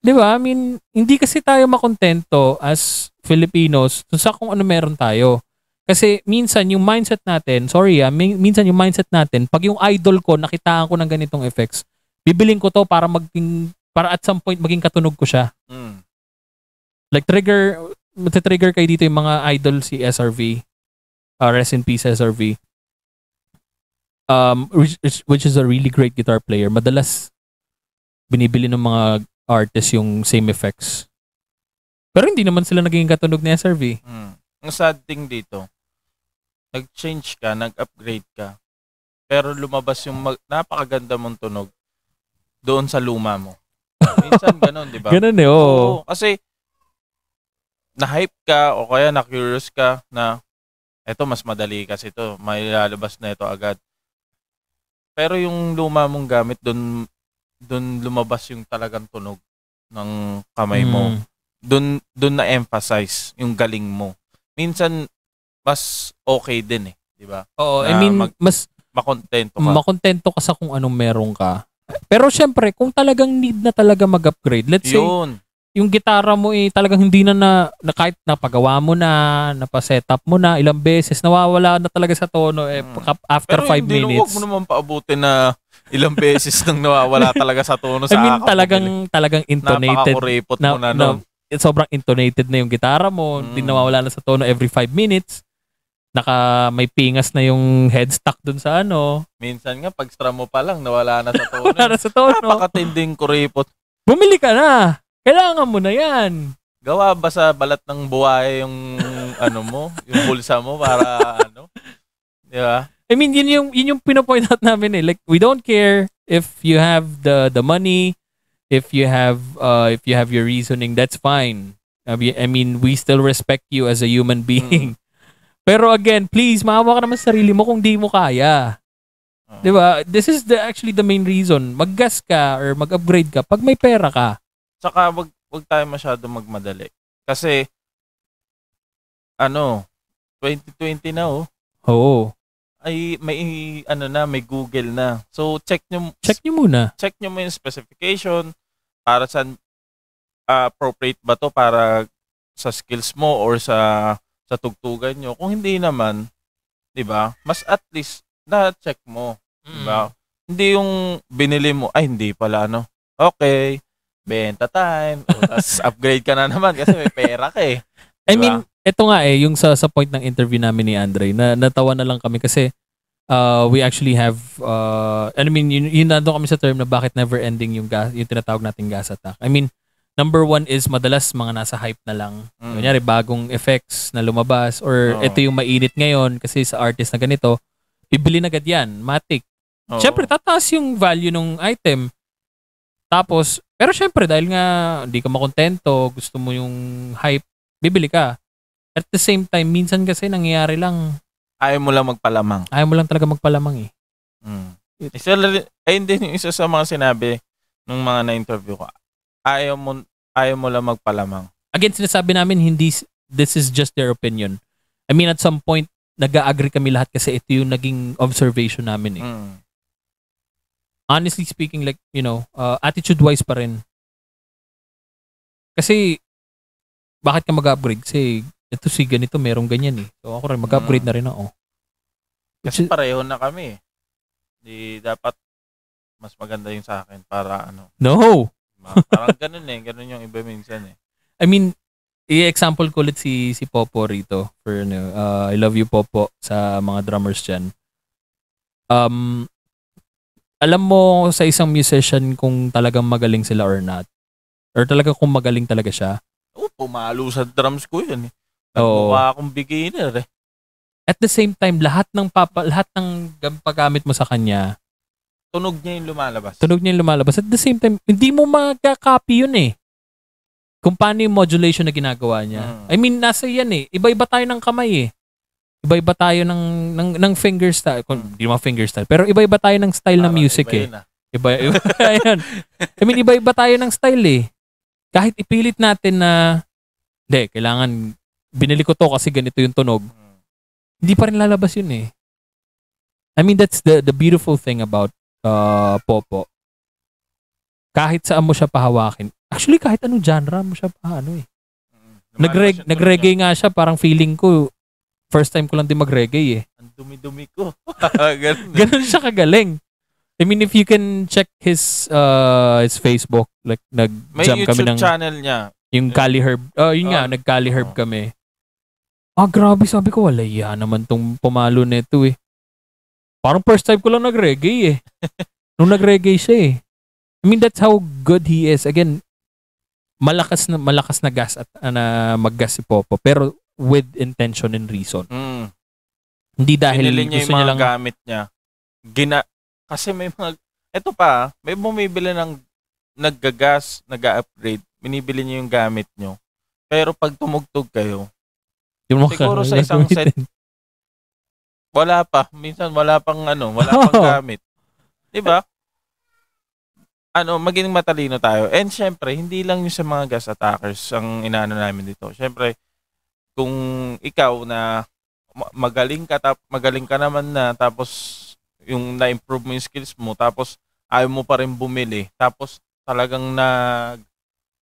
[SPEAKER 1] Di ba? I mean, hindi kasi tayo makontento as Filipinos sa kung ano meron tayo. Kasi minsan yung mindset natin, sorry ah, min- minsan yung mindset natin, pag yung idol ko, nakitaan ko ng ganitong effects, bibiling ko to para maging, para at some point maging katunog ko siya.
[SPEAKER 2] Mm.
[SPEAKER 1] Like trigger, trigger kayo dito yung mga idol si SRV. Uh, rest in peace SRV. Um, which, which is a really great guitar player. Madalas, binibili ng mga artists yung same effects. Pero hindi naman sila naging katunog ni SRV.
[SPEAKER 2] Mm. Ang sad thing dito, nag-change ka, nag-upgrade ka, pero lumabas yung mag- napakaganda mong tunog doon sa luma mo. Minsan ganun, di ba?
[SPEAKER 1] Ganun eh, oo.
[SPEAKER 2] Oo, kasi na-hype ka o kaya na-curious ka na eto mas madali kasi to, may lalabas na ito agad. Pero yung luma mong gamit doon doon lumabas yung talagang tunog ng kamay mo.
[SPEAKER 1] Mm.
[SPEAKER 2] Doon doon na emphasize yung galing mo. Minsan mas okay din eh, di ba?
[SPEAKER 1] Oo, I
[SPEAKER 2] Na
[SPEAKER 1] mean,
[SPEAKER 2] mag-
[SPEAKER 1] mas
[SPEAKER 2] Makontento ka.
[SPEAKER 1] makontento ka sa kung anong meron ka. Pero syempre, kung talagang need na talaga mag-upgrade, let's say,
[SPEAKER 2] Yun.
[SPEAKER 1] yung gitara mo eh talagang hindi na na, na kahit napagawa mo na, napa-setup mo na ilang beses, nawawala na talaga sa tono eh
[SPEAKER 2] Mm.
[SPEAKER 1] pagka- after
[SPEAKER 2] Pero
[SPEAKER 1] 5
[SPEAKER 2] hindi,
[SPEAKER 1] minutes.
[SPEAKER 2] Huwag mo naman paabutin na ilang beses nang nawawala talaga sa tono
[SPEAKER 1] I
[SPEAKER 2] sa
[SPEAKER 1] mean
[SPEAKER 2] akak mo,
[SPEAKER 1] talagang talagang intonated
[SPEAKER 2] Napakakuripot
[SPEAKER 1] na,
[SPEAKER 2] mo na,
[SPEAKER 1] na
[SPEAKER 2] nun.
[SPEAKER 1] sobrang intonated na yung gitara mo, hindi
[SPEAKER 2] Mm.
[SPEAKER 1] nawawala na sa tono every 5 minutes. Naka may pingas na yung headstock dun sa ano.
[SPEAKER 2] Minsan nga, pag strum mo pa lang, nawala na sa tono.
[SPEAKER 1] Wala na sa tono.
[SPEAKER 2] Napakatinding kuripot.
[SPEAKER 1] Bumili ka na. Kailangan mo na yan.
[SPEAKER 2] Gawa ba sa balat ng buhay yung ano mo, yung bulsa mo para ano? Di ba?
[SPEAKER 1] I mean, yun yung, yun yung pinapoint out namin eh. Like, we don't care if you have the the money, if you have uh if you have your reasoning, that's fine. I mean, we still respect you as a human being. Pero again, please, maawa ka naman sa sarili mo kung di mo kaya.
[SPEAKER 2] Oo.
[SPEAKER 1] 'Di ba? This is the actually the main reason. Mag-gas ka or mag-upgrade ka pag may pera ka.
[SPEAKER 2] Saka wag wag tayo masyado magmadali. Kasi ano, 2020 na oh.
[SPEAKER 1] Oo.
[SPEAKER 2] Ay may ano na, may Google na. So check nyo
[SPEAKER 1] Check niyo muna.
[SPEAKER 2] check nyo mo yung specification para sa appropriate ba to para sa skills mo or sa sa tugtugan nyo. Kung hindi naman, 'di ba? Mas at least na check mo, 'di ba? Hindi yung binili mo, ay hindi pala ano. Okay, benta time. Tas upgrade ka na naman kasi may pera ka eh.
[SPEAKER 1] I
[SPEAKER 2] Diba?
[SPEAKER 1] mean, ito nga eh, yung sa, sa point ng interview namin ni Andre, na natawa na lang kami kasi uh, we actually have, uh, I mean, yun, yun nandun kami sa term na bakit never ending yung, gas, yung tinatawag nating gas attack. I mean, number one is madalas mga nasa hype na lang.
[SPEAKER 2] Mm.
[SPEAKER 1] Kunyari, bagong effects na lumabas or
[SPEAKER 2] Oo.
[SPEAKER 1] ito yung mainit ngayon kasi sa artist na ganito, bibili na agad yan, matic.
[SPEAKER 2] Oo.
[SPEAKER 1] Siyempre, tataas yung value ng item. Tapos, Pero syempre, dahil nga hindi ka makontento, gusto mo yung hype, bibili ka. At the same time, minsan kasi nangyayari lang,
[SPEAKER 2] Ayaw mo lang magpalamang.
[SPEAKER 1] ayaw mo lang talaga magpalamang eh.
[SPEAKER 2] Mm. Isa, ayun din yung isa sa mga sinabi nung mga na-interview ko. Ayaw mo, ayaw mo lang magpalamang.
[SPEAKER 1] Again, sinasabi namin, hindi, this is just their opinion. I mean, at some point, nag-agree kami lahat kasi ito yung naging observation namin eh.
[SPEAKER 2] Mm.
[SPEAKER 1] honestly speaking, like, you know, uh, attitude-wise pa rin. Kasi, bakit ka mag-upgrade? Kasi, ito si ganito, merong ganyan eh. So, ako rin, mag-upgrade
[SPEAKER 2] Mm.
[SPEAKER 1] na rin ako.
[SPEAKER 2] Kasi
[SPEAKER 1] Which
[SPEAKER 2] pareho na kami. eh. Di dapat mas maganda yung sa akin para ano.
[SPEAKER 1] no!
[SPEAKER 2] Parang ganun eh. Ganun yung iba minsan eh.
[SPEAKER 1] I mean, i-example ko ulit si, si Popo rito. For, ano, uh, I love you, Popo, sa mga drummers dyan. Um, alam mo sa isang musician kung talagang magaling sila or not. Or talagang kung magaling talaga siya.
[SPEAKER 2] Oh, pumalo sa drums ko yun eh.
[SPEAKER 1] Oo.
[SPEAKER 2] Nagmukha akong beginner eh.
[SPEAKER 1] At the same time, lahat ng papa, lahat ng gam- paggamit mo sa kanya,
[SPEAKER 2] Tunog niya yung lumalabas.
[SPEAKER 1] tunog niya yung lumalabas. At the same time, hindi mo magka-copy yun eh. Kung paano yung modulation na ginagawa niya.
[SPEAKER 2] Mm.
[SPEAKER 1] I mean, nasa yan eh. Iba-iba tayo ng kamay eh. Iba-iba tayo ng, ng, ng finger style. Kung. Hindi naman finger style. Pero iba-iba tayo ng style ng
[SPEAKER 2] Parang
[SPEAKER 1] music
[SPEAKER 2] iba
[SPEAKER 1] eh.
[SPEAKER 2] yun, ah.
[SPEAKER 1] Iba, iba. I mean, iba-iba tayo ng style eh. Kahit ipilit natin na, hindi, kailangan, binili ko to kasi ganito yung tunog.
[SPEAKER 2] Mm.
[SPEAKER 1] Hindi pa rin lalabas yun eh. I mean, that's the the beautiful thing about uh, Popo. Kahit saan mo siya pahawakin. Actually, kahit anong genre mo siya pa, ano eh.
[SPEAKER 2] Mm. Yung tunog
[SPEAKER 1] nag-reggae nga siya, parang feeling ko, first time ko lang din mag-reggae eh.
[SPEAKER 2] Ang dumi-dumi ko. ganun eh.
[SPEAKER 1] Ganun siya kagaling. I mean, if you can check his uh, his Facebook, like
[SPEAKER 2] May
[SPEAKER 1] nag-jump kami
[SPEAKER 2] YouTube
[SPEAKER 1] ng
[SPEAKER 2] channel niya.
[SPEAKER 1] yung Cali Herb. Oh, yun nga,
[SPEAKER 2] Ah.
[SPEAKER 1] nag-Cali Herb
[SPEAKER 2] Oo.
[SPEAKER 1] kami. Ah, grabe, sabi ko, wala yan naman tong pumalo nito eh. Parang first time ko lang nag-reggae eh. Nung nag-reggae siya eh. I mean, that's how good he is. Again, malakas na malakas na gas at uh, na mag-gas si Popo pero with intention and reason.
[SPEAKER 2] Mm.
[SPEAKER 1] Hindi dahil
[SPEAKER 2] Pinili niya
[SPEAKER 1] gusto
[SPEAKER 2] yung
[SPEAKER 1] niya
[SPEAKER 2] mga
[SPEAKER 1] lang
[SPEAKER 2] gamit niya. Gina kasi may mga eto pa, may bumibili ng naggagas, nag-upgrade, binibili niyo yung gamit niyo. Pero pag tumugtog kayo,
[SPEAKER 1] yung mga
[SPEAKER 2] siguro sa isang set, wala pa. Minsan wala pang ano, wala pang
[SPEAKER 1] Oo.
[SPEAKER 2] gamit. 'Di ba? Ano, maging matalino tayo. And syempre, hindi lang yung sa mga gas attackers ang inaano namin dito. Syempre, kung ikaw na ma- magaling ka tap, magaling ka naman na tapos yung na-improve mo yung skills mo tapos ayaw mo pa rin bumili tapos talagang na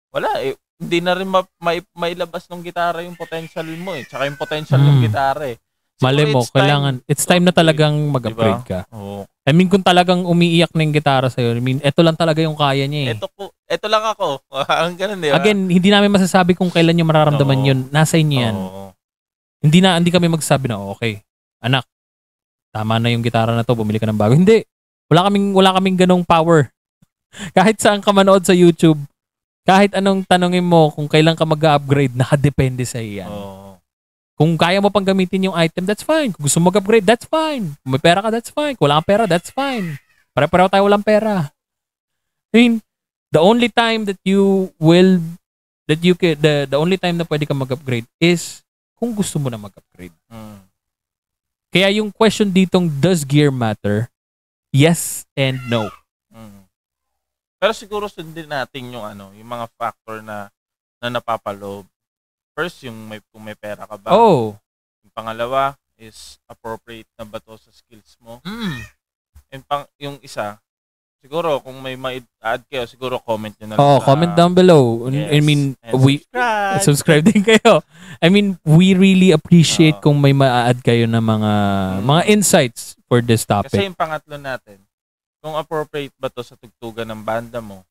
[SPEAKER 2] wala eh hindi na rin ma, mai- mailabas ng gitara yung potential mo eh tsaka yung potential ng
[SPEAKER 1] Mm.
[SPEAKER 2] gitara eh
[SPEAKER 1] Mali
[SPEAKER 2] Siguro
[SPEAKER 1] mo,
[SPEAKER 2] it's time
[SPEAKER 1] kailangan, it's
[SPEAKER 2] to
[SPEAKER 1] time na talagang mag-upgrade ka.
[SPEAKER 2] Oo.
[SPEAKER 1] I mean, kung talagang umiiyak na yung gitara sa'yo, I mean, eto lang talaga yung kaya niya eh.
[SPEAKER 2] Ito po, ito lang ako. Ang ganun, di ba?
[SPEAKER 1] Again, hindi namin masasabi kung kailan nyo mararamdaman
[SPEAKER 2] Oo.
[SPEAKER 1] yun. Nasa inyo yan.
[SPEAKER 2] Oo.
[SPEAKER 1] Hindi na, hindi kami magsasabi na, okay, anak, tama na yung gitara na to, bumili ka ng bago. Hindi. Wala kaming, wala kaming ganong power. kahit saan ka manood sa YouTube, kahit anong tanongin mo kung kailan ka mag-upgrade, nakadepende sa iyo yan.
[SPEAKER 2] Oo.
[SPEAKER 1] Kung kaya mo pang gamitin yung item, that's fine. Kung gusto mo mag-upgrade, that's fine. Kung may pera ka, that's fine. Kung wala kang pera, that's fine. Pare-pareho tayo walang pera. I mean, the only time that you will, that you can, the, the only time na pwede ka mag-upgrade is kung gusto mo na mag-upgrade.
[SPEAKER 2] Mm.
[SPEAKER 1] Kaya yung question ditong, does gear matter? Yes and no.
[SPEAKER 2] Pero siguro sundin natin yung ano, yung mga factor na na napapaloob. First, yung may kung may pera ka ba?
[SPEAKER 1] Oh.
[SPEAKER 2] Yung pangalawa is appropriate na ba to sa skills mo?
[SPEAKER 1] Mm.
[SPEAKER 2] And pang yung isa, siguro kung may ma-add kayo, siguro comment nyo na lang
[SPEAKER 1] Oh,
[SPEAKER 2] sa-
[SPEAKER 1] comment down below. I
[SPEAKER 2] Yes.
[SPEAKER 1] mean,
[SPEAKER 2] And
[SPEAKER 1] we,
[SPEAKER 2] subscribe.
[SPEAKER 1] subscribe din kayo. I mean, we really appreciate
[SPEAKER 2] Oo.
[SPEAKER 1] kung may ma-add kayo na mga
[SPEAKER 2] Mm.
[SPEAKER 1] mga insights for this
[SPEAKER 2] Kasi
[SPEAKER 1] topic.
[SPEAKER 2] yung pangatlo natin, kung appropriate ba to sa tugtugan ng banda mo?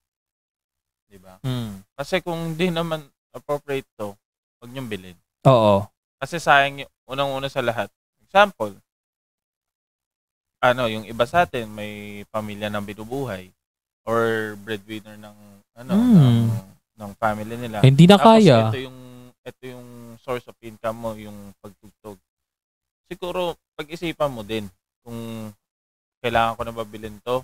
[SPEAKER 2] 'Di ba?
[SPEAKER 1] Mm.
[SPEAKER 2] Kasi kung hindi naman appropriate to, huwag niyong bilhin.
[SPEAKER 1] Oo.
[SPEAKER 2] Kasi sayang yung unang-una sa lahat. Example, ano, yung iba sa atin may pamilya ng binubuhay or breadwinner ng ano
[SPEAKER 1] Mm.
[SPEAKER 2] ng, ng family nila.
[SPEAKER 1] Hindi na
[SPEAKER 2] Tapos
[SPEAKER 1] kaya.
[SPEAKER 2] ito yung ito yung source of income mo, yung pagtugtog. Siguro pag-isipan mo din kung kailangan ko na ba bilhin to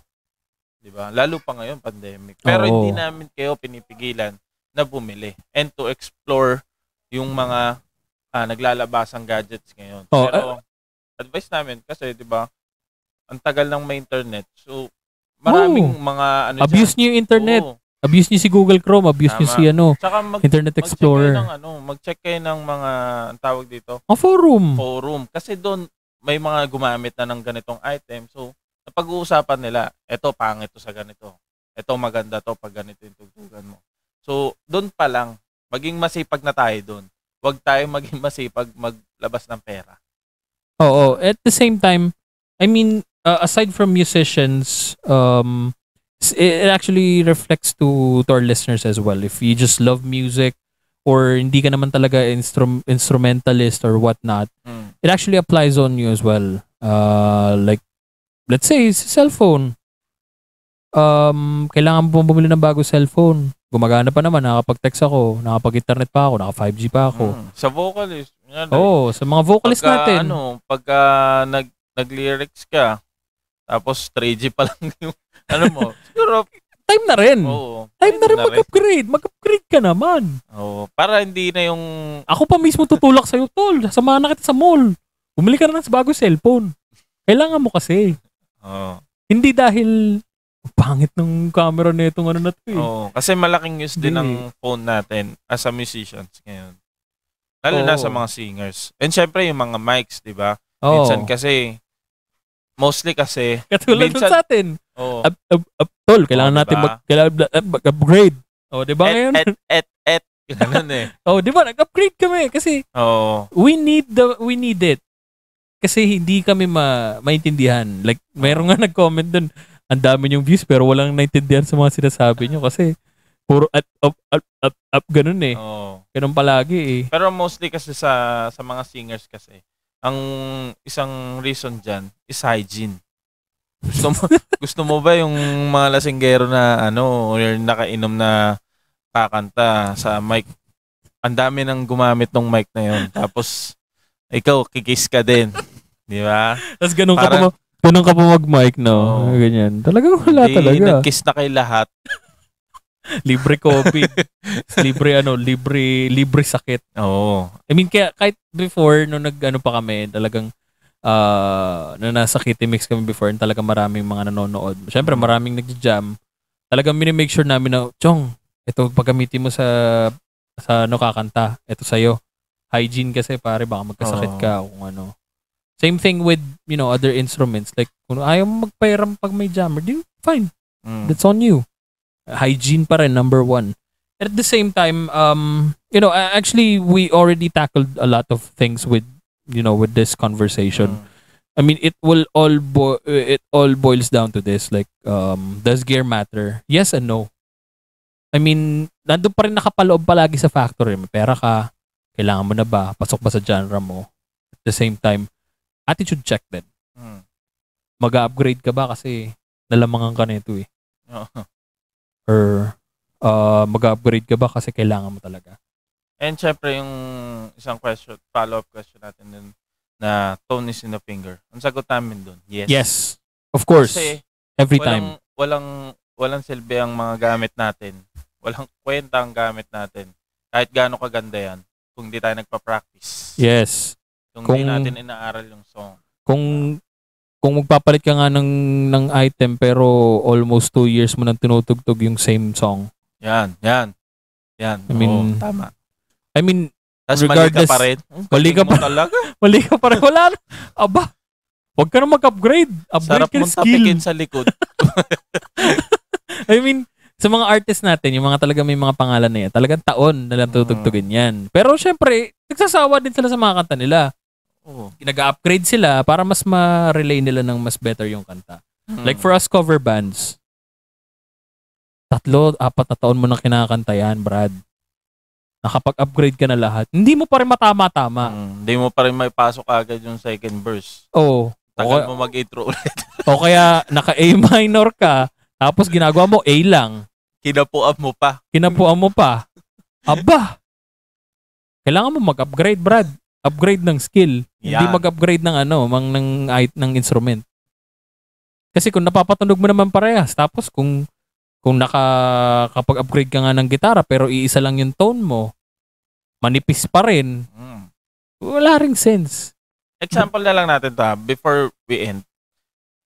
[SPEAKER 2] Di ba? Lalo pa ngayon, pandemic. Pero
[SPEAKER 1] Oo.
[SPEAKER 2] hindi namin kayo pinipigilan na bumili and to explore yung mga ah, naglalabasang gadgets ngayon.
[SPEAKER 1] Oh,
[SPEAKER 2] Pero advice namin kasi, di ba, ang tagal ng may internet. So, maraming mga ano dyan.
[SPEAKER 1] Abuse niyo yung internet.
[SPEAKER 2] Oo.
[SPEAKER 1] Abuse niyo si Google Chrome. Abuse niyo
[SPEAKER 2] Tama.
[SPEAKER 1] si ano,
[SPEAKER 2] Tsaka mag,
[SPEAKER 1] Internet
[SPEAKER 2] mag-check kayo
[SPEAKER 1] Explorer.
[SPEAKER 2] ng ano, mag-check kayo ng mga, ang tawag dito,
[SPEAKER 1] Ang forum.
[SPEAKER 2] forum. Kasi doon, may mga gumamit na ng ganitong item. So, napag-uusapan nila, eto pangit to sa ganito. Eto maganda to pag ganito yung tugtugan mo. So, doon pa lang, maging masipag na tayo doon. Huwag tayo maging masipag maglabas ng pera.
[SPEAKER 1] Oo. At the same time, I mean, uh, aside from musicians, um, it actually reflects to, to our listeners as well. If you just love music or hindi ka naman talaga instrum- instrumentalist or whatnot,
[SPEAKER 2] Mm.
[SPEAKER 1] it actually applies on you as well. Uh, like, let's say, sa cellphone. Um, kailangan mo bumili ng bago cellphone. Gumagana pa naman, nakakapag-text ako, nakapag-internet pa ako, naka-5G pa ako.
[SPEAKER 2] Mm. Sa vocalist, yan,
[SPEAKER 1] Oo, sa mga vocalist
[SPEAKER 2] pagka,
[SPEAKER 1] natin.
[SPEAKER 2] Ano, pagka nag, nag-lyrics ka, tapos 3G pa lang yung, ano mo, siguro,
[SPEAKER 1] Time na rin.
[SPEAKER 2] oo.
[SPEAKER 1] Time na rin
[SPEAKER 2] pwede
[SPEAKER 1] mag-upgrade. Mag-upgrade ka naman.
[SPEAKER 2] Oo, para hindi na yung,
[SPEAKER 1] Ako pa mismo tutulak sa'yo, tol. Samahan na kita sa mall. Bumili ka na ng bago cellphone. Kailangan mo kasi.
[SPEAKER 2] Oo.
[SPEAKER 1] Hindi dahil "Ang pangit ng camera na itong ano na to eh.
[SPEAKER 2] Oo, kasi malaking use din ng phone natin as a musicians ngayon. Lalo na
[SPEAKER 1] Oo.
[SPEAKER 2] sa mga singers. And syempre yung mga mics, di ba?
[SPEAKER 1] Oo.
[SPEAKER 2] Minsan kasi, mostly kasi,
[SPEAKER 1] Katulad
[SPEAKER 2] minsan-
[SPEAKER 1] nun sa atin.
[SPEAKER 2] oh,
[SPEAKER 1] Up, up, up, tol, kailangan
[SPEAKER 2] Oo,
[SPEAKER 1] natin
[SPEAKER 2] diba?
[SPEAKER 1] mag, kailangan, uh, mag-upgrade. O, di ba
[SPEAKER 2] et,
[SPEAKER 1] ngayon?
[SPEAKER 2] et, et, et, ganun eh.
[SPEAKER 1] O, di ba? Nag-upgrade kami kasi
[SPEAKER 2] Oo.
[SPEAKER 1] we need the we need it. Kasi hindi kami ma maintindihan. Like, mayroon nga nag-comment dun, ang dami yung views pero walang naintindihan sa mga sinasabi nyo kasi puro up, up, up, up, up ganun eh.
[SPEAKER 2] Oo.
[SPEAKER 1] Ganun palagi eh.
[SPEAKER 2] Pero mostly kasi sa sa mga singers kasi, ang isang reason dyan is hygiene. Gusto mo, gusto mo ba yung mga lasinggero na ano, or nakainom na kakanta sa mic? Ang dami nang gumamit ng mic na yun. Tapos, ikaw, kikis ka din. Di ba?
[SPEAKER 1] Tapos ganun ka pa,
[SPEAKER 2] Parang-
[SPEAKER 1] ganun ka pa mag-mic, no?
[SPEAKER 2] Oo.
[SPEAKER 1] Ganyan. Talagang wala
[SPEAKER 2] Di,
[SPEAKER 1] talaga.
[SPEAKER 2] Nag-kiss na kay lahat.
[SPEAKER 1] libre COVID. libre ano, libre, libre sakit.
[SPEAKER 2] Oo.
[SPEAKER 1] I mean, kaya kahit before, nung nag-ano pa kami, talagang, uh, na nasa Kitty Mix kami before, and talagang maraming mga nanonood. Siyempre, maraming nag-jam. Talagang minimake sure namin na, Chong, ito pagkamitin mo sa, sa ano kakanta, ito sa'yo. Hygiene kasi, pare, baka magkasakit ka o kung ano. Same thing with, you know, other instruments. Like, kung ayaw mo magpairam pag may jammer, di, fine.
[SPEAKER 2] Mm.
[SPEAKER 1] That's on you. Hygiene pa rin, number one. At the same time, um, you know, actually, we already tackled a lot of things with, you know, with this conversation.
[SPEAKER 2] Mm.
[SPEAKER 1] I mean, it will all bo- it all boils down to this. Like, um, does gear matter? Yes and no. I mean, nandun pa rin nakapaloob palagi sa factory. May pera ka, kailangan mo na ba? Pasok ba sa genre mo? At the same time, attitude check din.
[SPEAKER 2] Mm.
[SPEAKER 1] Mag-upgrade ka ba kasi nalamangan ka nito eh.
[SPEAKER 2] Oo.
[SPEAKER 1] Or uh, mag-upgrade ka ba kasi kailangan mo talaga?
[SPEAKER 2] And syempre yung isang question, follow-up question natin dun na tone is in the finger. Ang sagot namin dun, yes.
[SPEAKER 1] Yes. Of course.
[SPEAKER 2] Kasi
[SPEAKER 1] every
[SPEAKER 2] walang,
[SPEAKER 1] time.
[SPEAKER 2] walang, walang silbi ang mga gamit natin. Walang kwenta ang gamit natin. Kahit gaano kaganda yan, kung di tayo nagpa-practice.
[SPEAKER 1] Yes.
[SPEAKER 2] Kung,
[SPEAKER 1] Kung-
[SPEAKER 2] di natin inaaral yung song.
[SPEAKER 1] Kung kung magpapalit ka nga ng ng item pero almost two years mo nang tinutugtog yung same song.
[SPEAKER 2] Yan, yan. Yan.
[SPEAKER 1] I mean,
[SPEAKER 2] Oo, tama.
[SPEAKER 1] I mean,
[SPEAKER 2] Tapos mali ka
[SPEAKER 1] regardless-
[SPEAKER 2] pa rin.
[SPEAKER 1] Mali ka pa-
[SPEAKER 2] talaga.
[SPEAKER 1] mali ka pa rin. Wala na. Aba, huwag ka na mag-upgrade. Upgrade
[SPEAKER 2] Sarap
[SPEAKER 1] ka skill.
[SPEAKER 2] tapikin sa likod.
[SPEAKER 1] I mean, sa mga artist natin, yung mga talaga may mga pangalan na yan, talagang taon na lang tutugtugin yan. Pero syempre, nagsasawa din sila sa mga kanta nila.
[SPEAKER 2] Oo.
[SPEAKER 1] Nag-upgrade sila para mas ma-relay nila ng mas better yung kanta.
[SPEAKER 2] Hmm.
[SPEAKER 1] Like for us cover bands, tatlo, apat na taon mo nang kinakanta yan, Brad. Nakapag-upgrade ka na lahat. Hindi mo pa rin matama-tama.
[SPEAKER 2] Hmm, Hindi mo pa rin may pasok agad yung second verse.
[SPEAKER 1] Oo.
[SPEAKER 2] Tagal
[SPEAKER 1] O,
[SPEAKER 2] mo mag-intro ulit.
[SPEAKER 1] o kaya naka-A minor ka, tapos ginagawa mo A lang.
[SPEAKER 2] Kinapuan mo pa.
[SPEAKER 1] Kinapuan mo pa. Aba! Kailangan mo mag-upgrade, Brad. Upgrade ng skill. Hindi
[SPEAKER 2] Yan.
[SPEAKER 1] mag-upgrade ng ano, mang ng, ng instrument. Kasi kung napapatunog mo naman parehas, tapos kung kung nakakapag-upgrade ka nga ng gitara pero iisa lang yung tone mo, manipis pa rin,
[SPEAKER 2] Mm.
[SPEAKER 1] wala ring sense.
[SPEAKER 2] Example na lang natin to ha, before we end.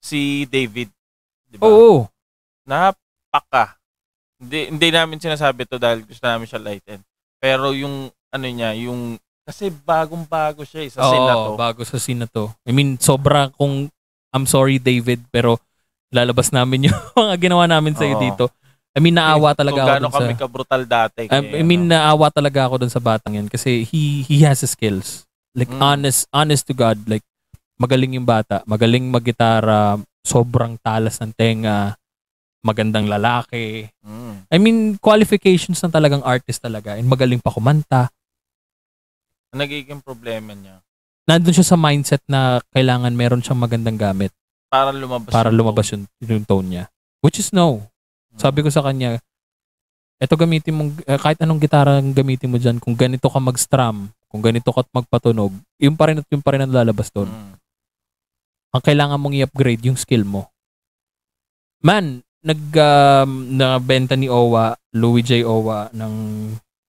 [SPEAKER 2] Si David, di ba?
[SPEAKER 1] Oo.
[SPEAKER 2] Napaka. Hindi, hindi namin sinasabi to dahil gusto namin siya lighten. Pero yung ano niya, yung kasi bagong-bago siya eh, sa scene na to.
[SPEAKER 1] Oo, bago sa scene na to. I mean, sobra kung I'm sorry David, pero lalabas namin yung mga ginawa namin sa
[SPEAKER 2] Oo.
[SPEAKER 1] dito. I mean, naawa talaga
[SPEAKER 2] Kung
[SPEAKER 1] ako
[SPEAKER 2] gaano
[SPEAKER 1] dun sa...
[SPEAKER 2] kami ka-brutal dati.
[SPEAKER 1] I,
[SPEAKER 2] kay,
[SPEAKER 1] I mean,
[SPEAKER 2] ano.
[SPEAKER 1] naawa talaga ako dun sa batang yan kasi he he has the skills. Like
[SPEAKER 2] Mm.
[SPEAKER 1] honest honest to God, like magaling yung bata, magaling maggitara, sobrang talas ng tenga, magandang lalaki.
[SPEAKER 2] Mm.
[SPEAKER 1] I mean, qualifications ng talagang artist talaga and magaling pa kumanta.
[SPEAKER 2] Ang nagiging problema niya,
[SPEAKER 1] Nandun siya sa mindset na kailangan meron siyang magandang gamit
[SPEAKER 2] para lumabas.
[SPEAKER 1] para
[SPEAKER 2] yung
[SPEAKER 1] lumabas yung, yung tone niya. Which is no.
[SPEAKER 2] tone.
[SPEAKER 1] Sabi ko sa kanya, eto gamitin mo, kahit anong gitara ang gamitin mo dyan, kung ganito ka mag-strum, kung ganito ka magpatunog, yung pa rin at yung pa rin ang lalabas doon.
[SPEAKER 2] Mm.
[SPEAKER 1] Ang kailangan mong i-upgrade yung skill mo. Man, nag um, nabenta ni Owa, Louis J. Owa ng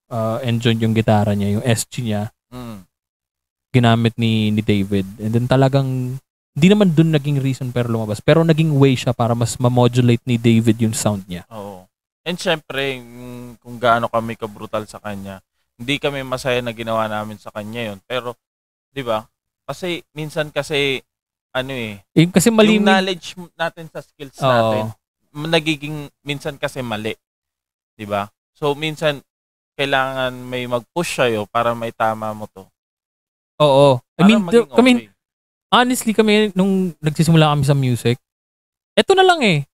[SPEAKER 1] uh, Enjoy yung gitara niya, yung SG niya,
[SPEAKER 2] Mm.
[SPEAKER 1] ginamit ni ni David. And then talagang hindi naman dun naging reason pero lumabas. Pero naging way siya para mas ma-modulate ni David yung sound niya.
[SPEAKER 2] Oo. And syempre, kung gaano kami ka-brutal sa kanya, hindi kami masaya na ginawa namin sa kanya yon Pero, di ba? Kasi, minsan kasi, ano eh,
[SPEAKER 1] Yung kasi mali
[SPEAKER 2] yung knowledge natin sa skills
[SPEAKER 1] Oo.
[SPEAKER 2] natin, nagiging, minsan kasi mali. Di ba? So, minsan, kailangan may mag-push sa'yo para may tama mo to.
[SPEAKER 1] Oo. I mean,
[SPEAKER 2] maging
[SPEAKER 1] the- I mean,
[SPEAKER 2] okay.
[SPEAKER 1] honestly kami nung nagsisimula kami sa music, eto na lang eh.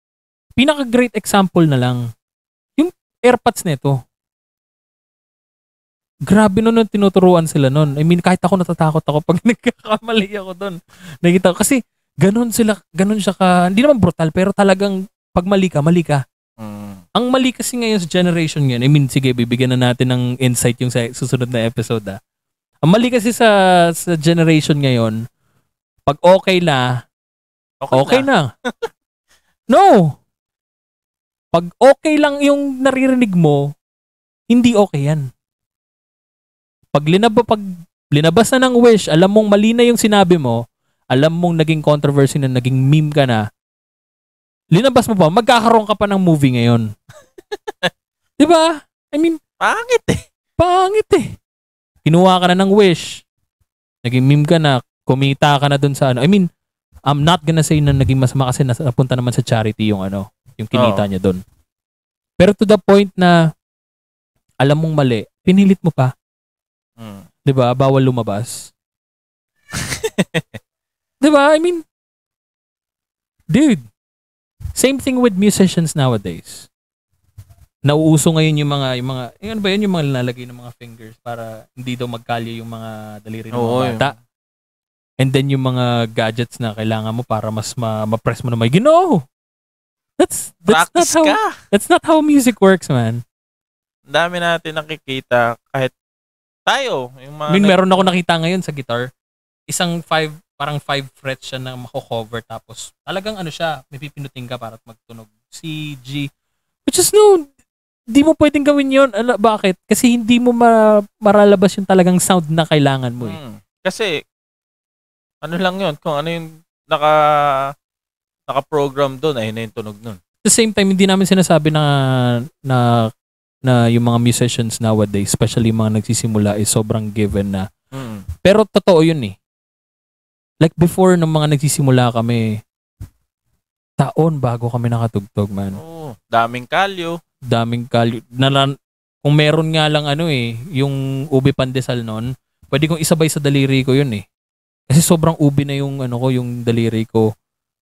[SPEAKER 1] Pinaka great example na lang. Yung AirPods nito. Grabe nun nung tinuturuan sila nun. I mean, kahit ako natatakot ako pag nagkakamali ako doon. Nakita ko. Kasi, ganun sila, ganun siya ka, hindi naman brutal, pero talagang pag mali ka, mali ka.
[SPEAKER 2] Mm.
[SPEAKER 1] Ang mali kasi ngayon sa generation ngayon, I mean, sige, bibigyan na natin ng insight yung sa susunod na episode ah. Ang mali kasi sa sa generation ngayon, pag okay na,
[SPEAKER 2] Okay,
[SPEAKER 1] okay
[SPEAKER 2] na.
[SPEAKER 1] na. no! Pag okay lang yung naririnig mo, hindi okay yan. Pag linab pag linabas na ng wish, alam mong mali na yung sinabi mo, alam mong naging controversy na naging meme ka na, linabas mo pa, magkakaroon ka pa ng movie ngayon. 'Di ba? I mean,
[SPEAKER 2] Pangit eh.
[SPEAKER 1] pangit eh. Kinuha ka na ng wish. Naging meme ka na, kumita ka na dun sa ano. I mean, I'm not gonna say na naging masama kasi napunta naman sa charity yung ano, yung kinita
[SPEAKER 2] Oo.
[SPEAKER 1] niya dun. Pero to the point na alam mong mali, pinilit mo pa.
[SPEAKER 2] Mm.
[SPEAKER 1] 'Di ba? Bawal lumabas. 'Di ba? I mean, dude, same thing with musicians nowadays. Nauuso ngayon yung mga yung mga yung ano ba yun yung mga nilalagay ng mga fingers para hindi daw magkalyo yung mga daliri ng
[SPEAKER 2] Oo,
[SPEAKER 1] mga bata. And then yung mga gadgets na kailangan mo para mas ma- ma-press mo na may gino. That's that's not
[SPEAKER 2] Practice
[SPEAKER 1] how
[SPEAKER 2] ka.
[SPEAKER 1] that's not how music works, man.
[SPEAKER 2] Ang dami natin nakikita kahit tayo. Yung mga
[SPEAKER 1] I mean, meron ako nakita ngayon sa guitar. Isang five, parang five frets siya na mako-cover tapos talagang ano siya, may pipinutin ka para magtunog. C, G. Which is no, di mo pwedeng gawin yon Ala, bakit? Kasi hindi mo ma maralabas yung talagang sound na kailangan mo eh.
[SPEAKER 2] Mm. Kasi, ano lang yun, kung ano yung naka naka-program doon, ayun na yung tunog nun.
[SPEAKER 1] At the same time, hindi namin sinasabi na na na yung mga musicians nowadays, especially yung mga nagsisimula, is sobrang given na.
[SPEAKER 2] Mm.
[SPEAKER 1] Pero totoo yun eh. Like before, nung mga nagsisimula kami, taon bago kami nakatugtog, man.
[SPEAKER 2] Oo, daming kalyo.
[SPEAKER 1] daming kalyo. Nalan, kung meron nga lang ano eh, yung ubi pandesal noon, pwede kong isabay sa daliri ko yun eh. Kasi sobrang ubi na yung ano ko, yung daliri ko.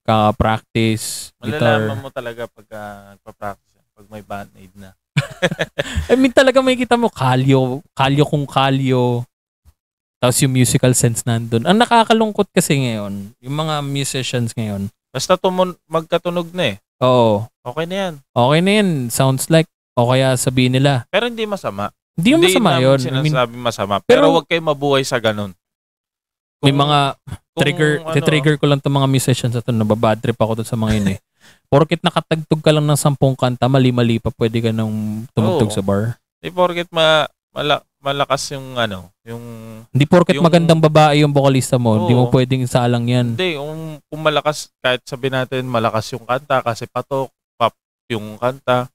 [SPEAKER 1] Kaka-practice,
[SPEAKER 2] Malalaman
[SPEAKER 1] guitar.
[SPEAKER 2] mo talaga pag uh, nagpa-practice, pag may band-aid na.
[SPEAKER 1] I mean talaga may kita mo, kalyo, kalyo kung kalyo. Tapos yung musical sense nandun. Ang nakakalungkot kasi ngayon, yung mga musicians ngayon,
[SPEAKER 2] Basta tumun magkatunog na eh.
[SPEAKER 1] oo,
[SPEAKER 2] Okay na yan.
[SPEAKER 1] okay na yun. Sounds like, o kaya sabihin nila,
[SPEAKER 2] Pero hindi masama.
[SPEAKER 1] hindi yung masama yun. I mean,
[SPEAKER 2] sinasabi masama.
[SPEAKER 1] Pero-
[SPEAKER 2] Pero, huwag kayo mabuhay sa ganun.
[SPEAKER 1] may
[SPEAKER 2] Kung-
[SPEAKER 1] mga
[SPEAKER 2] Kung
[SPEAKER 1] trigger,
[SPEAKER 2] ano,
[SPEAKER 1] trigger ko lang itong mga musicians ito. Nababad trip ako sa mga yun eh. Porkit nakatagtog ka lang ng sampung kanta, mali-mali pa pwede ka nang tumugtog
[SPEAKER 2] Oo.
[SPEAKER 1] sa bar.
[SPEAKER 2] Di porket ma, mala, malakas yung ano, yung
[SPEAKER 1] Hindi porkit
[SPEAKER 2] Yung-
[SPEAKER 1] magandang babae yung vocalista mo, hindi mo pwedeng salang yan.
[SPEAKER 2] Hindi, kung, kung malakas, kahit sabi natin malakas yung kanta kasi patok, pop yung kanta.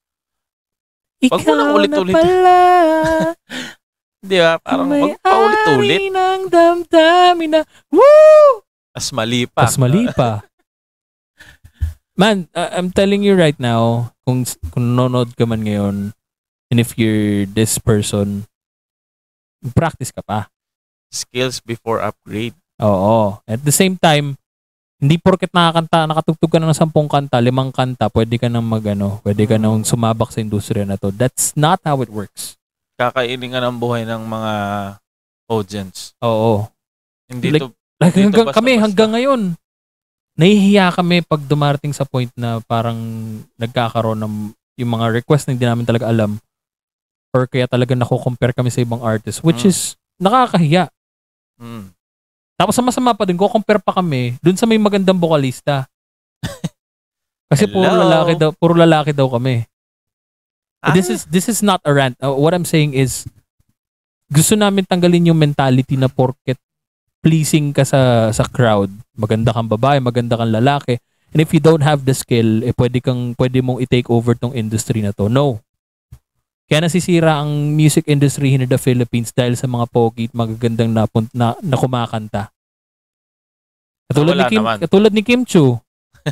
[SPEAKER 2] Wag mo nang ulit-ulit.
[SPEAKER 1] pala,
[SPEAKER 2] Hindi ba? Parang
[SPEAKER 1] may
[SPEAKER 2] wag paulit-ulit.
[SPEAKER 1] ari ng damdamin na, woo!
[SPEAKER 2] As mali pa.
[SPEAKER 1] Mas mali pa. Man, uh, I'm telling you right now, kung, kung nanonood ka man ngayon, and if you're this person, practice ka pa.
[SPEAKER 2] Skills before upgrade.
[SPEAKER 1] Oo. At the same time, hindi porket nakakanta, nakatugtog ka na ng sampung kanta, limang kanta, pwede ka nang magano, pwede ka nang sumabak sa industriya na to. That's not how it works.
[SPEAKER 2] Kakainin ka ng buhay ng mga audience.
[SPEAKER 1] Oo.
[SPEAKER 2] Hindi
[SPEAKER 1] Like-
[SPEAKER 2] to,
[SPEAKER 1] Like,
[SPEAKER 2] Dito
[SPEAKER 1] hanggang
[SPEAKER 2] basta-basta.
[SPEAKER 1] kami, hanggang ngayon, nahihiya kami pag dumarating sa point na parang nagkakaroon ng yung mga request na hindi namin talaga alam or kaya talaga nako-compare kami sa ibang artist which
[SPEAKER 2] Mm.
[SPEAKER 1] is nakakahiya.
[SPEAKER 2] mm,
[SPEAKER 1] Tapos ang masama pa din, ko-compare pa kami dun sa may magandang vokalista. Kasi puro
[SPEAKER 2] Hello?
[SPEAKER 1] lalaki daw, puro lalaki daw kami.
[SPEAKER 2] Ah,
[SPEAKER 1] This is this is not a rant. Uh, what I'm saying is gusto namin tanggalin yung mentality na porket pleasing ka sa sa crowd, maganda kang babae, maganda kang lalaki, and if you don't have the skill, eh pwede kang pwede mong i-take over tong industry na to. No. Kaya nasisira ang music industry in the Philippines dahil sa mga pogi at magagandang na, na, na kumakanta. Katulad ni Kim,
[SPEAKER 2] naman.
[SPEAKER 1] katulad ni Kim Chu.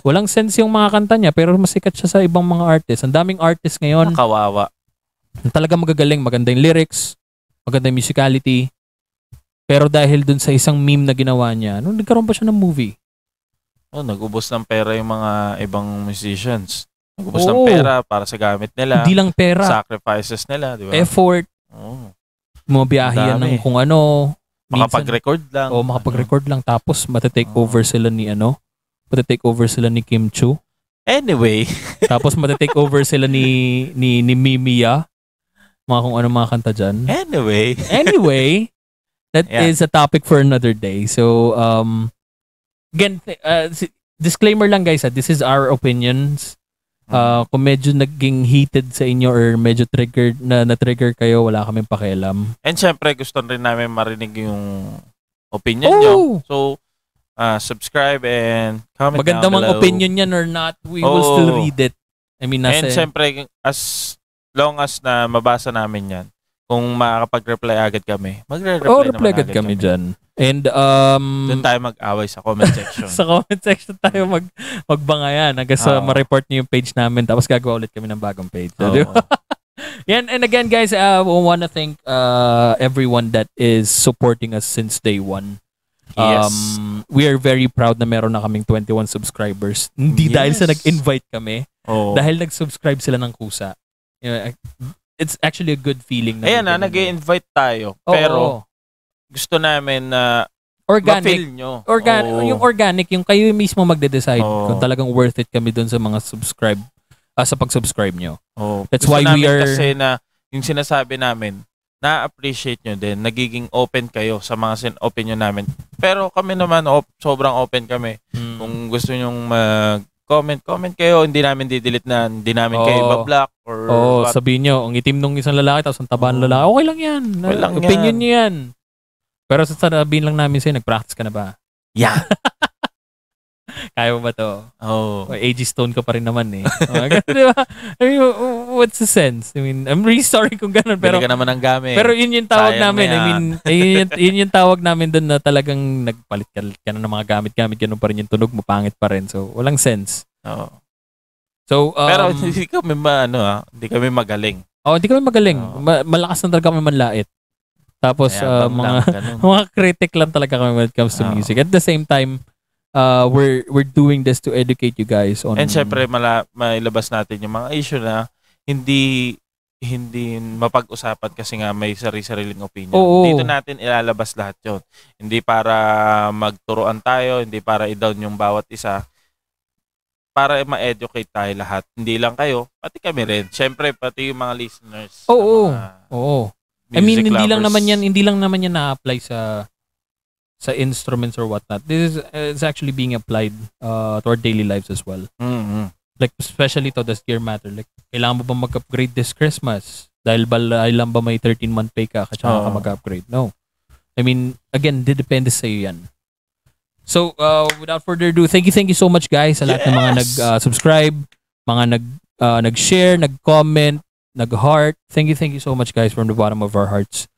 [SPEAKER 1] Walang sense yung mga kanta niya pero masikat siya sa ibang mga artist. Ang daming artist ngayon
[SPEAKER 2] kawawa.
[SPEAKER 1] na talaga magagaling, maganda yung lyrics, maganda yung musicality. Pero dahil dun sa isang meme na ginawa niya, nung nagkaroon pa siya ng movie.
[SPEAKER 2] Oh, nag-ubos ng pera yung mga ibang musicians. Nag-ubos ng
[SPEAKER 1] Oo.
[SPEAKER 2] pera para sa gamit nila.
[SPEAKER 1] Hindi lang pera,
[SPEAKER 2] Sacrifices nila, di ba?
[SPEAKER 1] effort,
[SPEAKER 2] Oo.
[SPEAKER 1] mga biyahe yan
[SPEAKER 2] Dami.
[SPEAKER 1] ng kung ano. minsan-
[SPEAKER 2] Makapag-record lang.
[SPEAKER 1] O makapag-record lang tapos matatake
[SPEAKER 2] Oo.
[SPEAKER 1] over sila ni ano, matatake over sila ni Kim Chu.
[SPEAKER 2] Anyway,
[SPEAKER 1] Tapos matatake over sila ni ni ni Mimiya. Mga kung ano mga kanta dyan.
[SPEAKER 2] anyway.
[SPEAKER 1] Anyway, that is
[SPEAKER 2] Yeah.
[SPEAKER 1] a topic for another day. So, um, again, th- uh, disclaimer lang guys, ah, this is our opinions. Uh, kung medyo naging heated sa inyo or medyo triggered na na-trigger kayo, wala kaming pakialam.
[SPEAKER 2] And syempre, gusto rin namin marinig yung opinion
[SPEAKER 1] Oh!
[SPEAKER 2] nyo. So, uh, subscribe and comment
[SPEAKER 1] Maganda
[SPEAKER 2] down
[SPEAKER 1] mang
[SPEAKER 2] below.
[SPEAKER 1] opinion yan or not, we will
[SPEAKER 2] Oo.
[SPEAKER 1] still read it. I mean,
[SPEAKER 2] And
[SPEAKER 1] nasa...
[SPEAKER 2] syempre, as long as na mabasa namin yan, kung makakapag-reply agad kami, magre-reply
[SPEAKER 1] oh, reply agad kami dyan. And, um,
[SPEAKER 2] Doon tayo mag-away sa comment section.
[SPEAKER 1] sa comment section tayo mag magbangayan hanggang sa
[SPEAKER 2] Oo.
[SPEAKER 1] ma-report niyo yung page namin tapos gagawa ulit kami ng bagong page. So,
[SPEAKER 2] Oo.
[SPEAKER 1] di ba? Yan, and again guys, uh, we want to thank uh, everyone that is supporting us since day one.
[SPEAKER 2] Yes.
[SPEAKER 1] Um, we are very proud na meron na kaming 21 subscribers. Hindi dahil sa
[SPEAKER 2] Yes.
[SPEAKER 1] nag-invite kami,
[SPEAKER 2] Oo.
[SPEAKER 1] dahil nag-subscribe sila ng kusa. It's actually a good feeling. na
[SPEAKER 2] Ayan na,
[SPEAKER 1] may ganun.
[SPEAKER 2] nag-invite tayo.
[SPEAKER 1] Oo,
[SPEAKER 2] pero,
[SPEAKER 1] oo.
[SPEAKER 2] gusto namin na
[SPEAKER 1] organic.
[SPEAKER 2] nyo.
[SPEAKER 1] Organ
[SPEAKER 2] Oo.
[SPEAKER 1] yung organic, yung kayo mismo magde-decide
[SPEAKER 2] Oo.
[SPEAKER 1] kung talagang worth it kami dun sa mga subscribe ah, sa pag-subscribe nyo.
[SPEAKER 2] Oo.
[SPEAKER 1] That's
[SPEAKER 2] Gusto
[SPEAKER 1] why we are-
[SPEAKER 2] Kasi na, yung sinasabi namin, na-appreciate nyo din. Nagiging open kayo sa mga sin- opinion namin. Pero kami naman, op- sobrang open kami.
[SPEAKER 1] Mm.
[SPEAKER 2] Kung gusto nyong mag-comment, comment kayo. Hindi namin didelete na, hindi namin kayo
[SPEAKER 1] Oo.
[SPEAKER 2] ibablock or
[SPEAKER 1] Oo,
[SPEAKER 2] what.
[SPEAKER 1] sabihin nyo, ang itim nung isang lalaki tapos ang taba ng
[SPEAKER 2] Oo.
[SPEAKER 1] lalaki, okay lang yan.
[SPEAKER 2] Okay lang
[SPEAKER 1] Opinion
[SPEAKER 2] yan.
[SPEAKER 1] nyo yan. Pero sasabihin lang namin sa'yo, nag-practice ka na ba?
[SPEAKER 2] Yeah.
[SPEAKER 1] Kaya mo ba to?
[SPEAKER 2] Oh.
[SPEAKER 1] O, AG Stone ka pa rin naman eh. Mga ganun, di ba? I mean, what's the sense? I mean, I'm really sorry kung ganun.
[SPEAKER 2] Pero,
[SPEAKER 1] Pero
[SPEAKER 2] ka naman ng gamit.
[SPEAKER 1] Pero yun yung tawag
[SPEAKER 2] Sayang
[SPEAKER 1] namin.
[SPEAKER 2] na
[SPEAKER 1] I mean, yun, yung, yun yung tawag namin doon na talagang nagpalit ka, ka na ng mga gamit-gamit, ganun pa rin yung tunog mo, pangit pa rin. So, walang sense.
[SPEAKER 2] Oo.
[SPEAKER 1] So, um,
[SPEAKER 2] Pero hindi kami ma, ano, ah, hindi kami magaling.
[SPEAKER 1] oh, hindi kami magaling.
[SPEAKER 2] Oo.
[SPEAKER 1] Ma- malakas na talaga kami manlait. Tapos, uh,
[SPEAKER 2] Mayabang
[SPEAKER 1] mga,
[SPEAKER 2] lang,
[SPEAKER 1] mga critic lang talaga kami when it comes to
[SPEAKER 2] Oo.
[SPEAKER 1] music. At the same time, uh, we're we're doing this to educate you guys on...
[SPEAKER 2] And syempre, mala, mailabas natin yung mga issue na hindi hindi mapag-usapan kasi nga may sarili-sariling opinion.
[SPEAKER 1] Oo.
[SPEAKER 2] Dito natin ilalabas lahat yon. Hindi para magturuan tayo, hindi para i-down yung bawat isa. Para ma-educate tayo lahat. Hindi lang kayo, pati kami rin. Syempre, pati yung mga listeners.
[SPEAKER 1] Oo.
[SPEAKER 2] mga
[SPEAKER 1] Oo. I mean, hindi lang
[SPEAKER 2] lovers.
[SPEAKER 1] naman yan, hindi lang naman yan na-apply sa sa instruments or whatnot. This is uh, it's actually being applied uh, to our daily lives as well.
[SPEAKER 2] Mhm.
[SPEAKER 1] Like especially to does gear matter? Like kailangan mo ba mag-upgrade this Christmas? Dahil ba lang ba may 13 month pay ka at saka ka mag-upgrade? No. I mean, again, depende sa iyo yan. So, uh, without further ado, thank you, thank you so much guys sa lahat ng mga
[SPEAKER 2] Yes!
[SPEAKER 1] nag-subscribe, mga nag uh, nag-share, nag-comment, nag-heart. Thank you, thank you so much guys from the bottom of our hearts.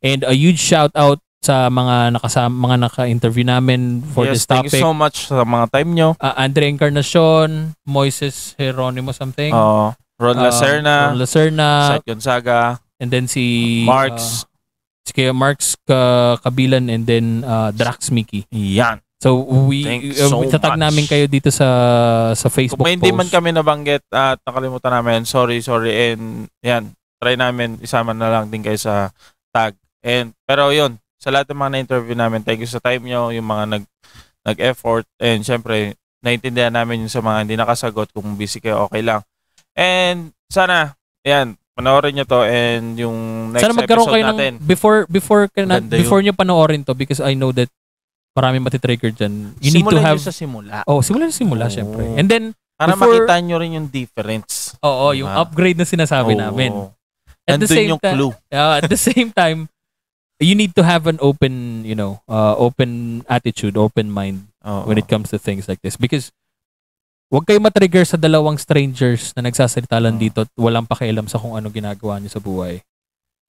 [SPEAKER 1] And a huge shout out sa mga nakasama, mga naka-interview namin for
[SPEAKER 2] yes,
[SPEAKER 1] this
[SPEAKER 2] thank
[SPEAKER 1] topic.
[SPEAKER 2] you so much sa mga time nyo.
[SPEAKER 1] uh, Andre Encarnacion, Moises Jeronimo something.
[SPEAKER 2] Uh, Ron
[SPEAKER 1] Um,
[SPEAKER 2] Lacerna,
[SPEAKER 1] Ron Lacerna,
[SPEAKER 2] Seth Gonzaga,
[SPEAKER 1] and then si
[SPEAKER 2] Marks.
[SPEAKER 1] uh, si kaya Marks Ka- Kabilan and then uh, Drax Mickey.
[SPEAKER 2] yan.
[SPEAKER 1] So we
[SPEAKER 2] Thank you
[SPEAKER 1] uh,
[SPEAKER 2] so
[SPEAKER 1] itatag
[SPEAKER 2] much.
[SPEAKER 1] namin kayo dito sa sa
[SPEAKER 2] Kung
[SPEAKER 1] Facebook
[SPEAKER 2] may hindi man kami nabanggit at nakalimutan namin, sorry, sorry. And yan, try namin isama na lang din kayo sa tag. And pero yun, sa lahat ng mga na-interview namin, thank you sa time nyo, yung mga nag nag-effort and syempre naintindihan namin yung sa mga hindi nakasagot kung busy kayo, okay lang. And sana, yan, panoorin nyo to and yung next
[SPEAKER 1] Sana magkaroon
[SPEAKER 2] episode
[SPEAKER 1] kayo
[SPEAKER 2] natin.
[SPEAKER 1] ng before before na,
[SPEAKER 2] Maganda yun.
[SPEAKER 1] before nyo panoorin to because I know that marami matitrigger dyan. You need to
[SPEAKER 2] Simulan
[SPEAKER 1] have
[SPEAKER 2] nyo sa simula.
[SPEAKER 1] Oh, simulan sa simula
[SPEAKER 2] Oo.
[SPEAKER 1] syempre. And then
[SPEAKER 2] Para
[SPEAKER 1] before-
[SPEAKER 2] makita nyo rin yung difference.
[SPEAKER 1] oo, yung
[SPEAKER 2] Diba?
[SPEAKER 1] upgrade na sinasabi
[SPEAKER 2] Oo.
[SPEAKER 1] namin. At the
[SPEAKER 2] Nandun
[SPEAKER 1] same
[SPEAKER 2] yung
[SPEAKER 1] time,
[SPEAKER 2] clue.
[SPEAKER 1] uh, at the same time, you need to have an open, you know, uh, open attitude, open mind
[SPEAKER 2] Oo.
[SPEAKER 1] when it comes to things like this. Because huwag kayo matrigger sa dalawang strangers na nagsasalita lang
[SPEAKER 2] Oo.
[SPEAKER 1] dito at walang pakialam sa kung ano ginagawa niyo sa buhay.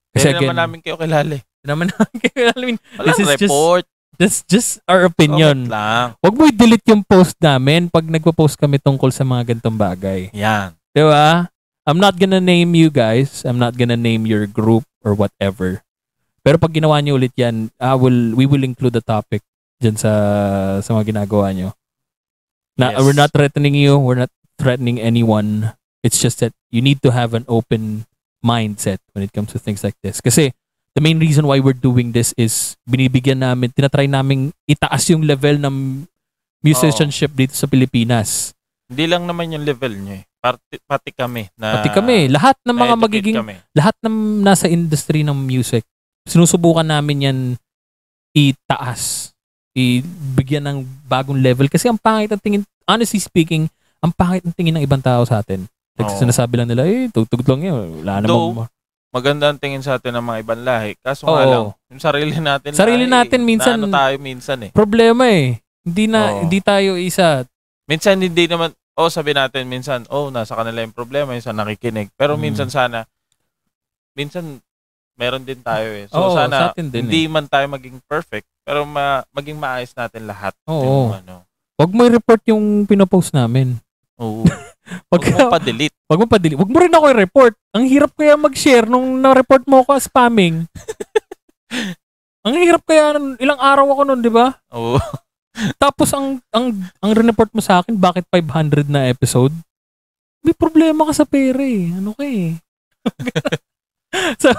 [SPEAKER 2] Kasi
[SPEAKER 1] Kasi
[SPEAKER 2] naman namin kayo kilala eh.
[SPEAKER 1] hindi naman namin kayo, I mean,
[SPEAKER 2] Walang
[SPEAKER 1] This is just
[SPEAKER 2] report.
[SPEAKER 1] that's just our
[SPEAKER 2] Comment
[SPEAKER 1] opinion.
[SPEAKER 2] lang.
[SPEAKER 1] Huwag mo i-delete yung post namin pag nagpo-post kami tungkol sa mga ganitong bagay.
[SPEAKER 2] Yan.
[SPEAKER 1] Di ba? I'm not gonna name you guys. I'm not gonna name your group or whatever. Pero pag ginawa niyo ulit yan, I will, we will include the topic dyan sa, sa mga ginagawa niyo. Na,
[SPEAKER 2] Yes.
[SPEAKER 1] We're not threatening you. We're not threatening anyone. It's just that you need to have an open mindset when it comes to things like this. Kasi the main reason why we're doing this is binibigyan namin, tinatry namin itaas yung level ng musicianship dito sa Pilipinas.
[SPEAKER 2] Hindi lang naman yung level nyo eh. Pati, pati kami. Na,
[SPEAKER 1] Pati kami, lahat ng mga magiging
[SPEAKER 2] Kami.
[SPEAKER 1] lahat ng nasa industry ng music, sinusubukan namin yan itaas. Ibigyan ng bagong level. Kasi ang pangit ang tingin, honestly speaking, ang pangit ang tingin ng ibang tao sa atin. Like,
[SPEAKER 2] Oo.
[SPEAKER 1] sinasabi lang nila, eh, tugtog lang yun. Wala
[SPEAKER 2] Though,
[SPEAKER 1] namang...
[SPEAKER 2] Maganda ang tingin sa atin ng mga ibang lahi. Kaso nga
[SPEAKER 1] Oo.
[SPEAKER 2] lang, yung sarili natin
[SPEAKER 1] Sarili
[SPEAKER 2] lahi,
[SPEAKER 1] natin minsan-
[SPEAKER 2] na ano tayo minsan eh.
[SPEAKER 1] Problema eh. Hindi na,
[SPEAKER 2] Oo.
[SPEAKER 1] hindi tayo isa.
[SPEAKER 2] Minsan hindi naman, oh sabi natin minsan, oh nasa kanila yung problema, minsan nakikinig. Pero
[SPEAKER 1] Mm.
[SPEAKER 2] minsan sana, minsan meron din tayo eh. So
[SPEAKER 1] Oo, sa
[SPEAKER 2] sana,
[SPEAKER 1] atin din
[SPEAKER 2] hindi man tayo maging perfect, pero ma- maging maayos natin lahat.
[SPEAKER 1] Oo.
[SPEAKER 2] Yung, ano,
[SPEAKER 1] Huwag mo i-report yung pinopost namin.
[SPEAKER 2] oo.
[SPEAKER 1] Wag,
[SPEAKER 2] Huwag mo pa-delete.
[SPEAKER 1] wag mo pa Wag mo rin ako i-report. Ang hirap kaya mag-share nung na-report mo ako as spamming. ang hirap kaya, nun- ilang araw ako nun, di ba?
[SPEAKER 2] Oo.
[SPEAKER 1] Tapos ang ang ang report mo sa akin, bakit 500 na episode? May problema ka sa pera eh. Ano ka eh? so,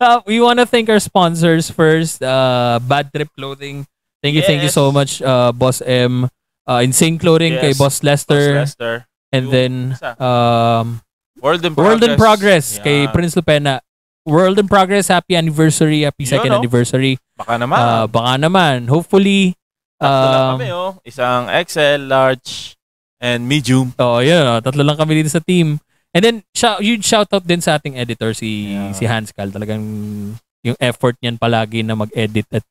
[SPEAKER 1] uh, we want to thank our sponsors first. Uh, Bad Trip Clothing. Thank you, thank you so much, uh, Boss M. Uh, Insane Clothing kay
[SPEAKER 2] Yes.
[SPEAKER 1] Boss Lester.
[SPEAKER 2] Boss Lester.
[SPEAKER 1] And
[SPEAKER 2] Yung
[SPEAKER 1] then, um,
[SPEAKER 2] World in Progress.
[SPEAKER 1] World in Progress kay
[SPEAKER 2] Yan.
[SPEAKER 1] Prince Lupena. World in Progress, happy anniversary, happy
[SPEAKER 2] Yun,
[SPEAKER 1] second
[SPEAKER 2] oh.
[SPEAKER 1] anniversary.
[SPEAKER 2] Baka naman.
[SPEAKER 1] Uh, baka naman, hopefully,
[SPEAKER 2] Tatlo lang
[SPEAKER 1] um,
[SPEAKER 2] kami oh. Isang XL, large, and medium.
[SPEAKER 1] Oh, yun. Oh, tatlo lang kami dito sa team. And then, shout, huge shout out din sa ating editor, si
[SPEAKER 2] Yeah.
[SPEAKER 1] si Hans Cal. Talagang yung effort niyan palagi na mag-edit at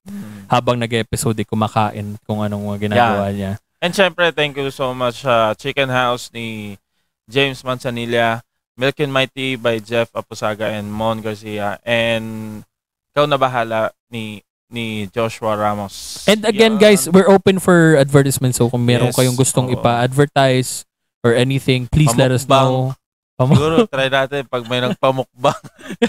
[SPEAKER 1] habang nag-episode, eh, kumakain kung anong mga ginagawa niya.
[SPEAKER 2] And syempre, thank you so much sa Chicken House ni James Manzanilla, Milk and Mighty by Jeff Apusaga and Mon Garcia, and Ikaw na Bahala ni ni Joshua Ramos.
[SPEAKER 1] And again,
[SPEAKER 2] Yan.
[SPEAKER 1] guys, we're open for advertisements. So kung meron
[SPEAKER 2] Yes,
[SPEAKER 1] kayong gustong
[SPEAKER 2] oo.
[SPEAKER 1] ipa-advertise or anything, please let us
[SPEAKER 2] Pamukbang.
[SPEAKER 1] know. Pamuk-
[SPEAKER 2] Siguro, try natin pag may nagpamukbang.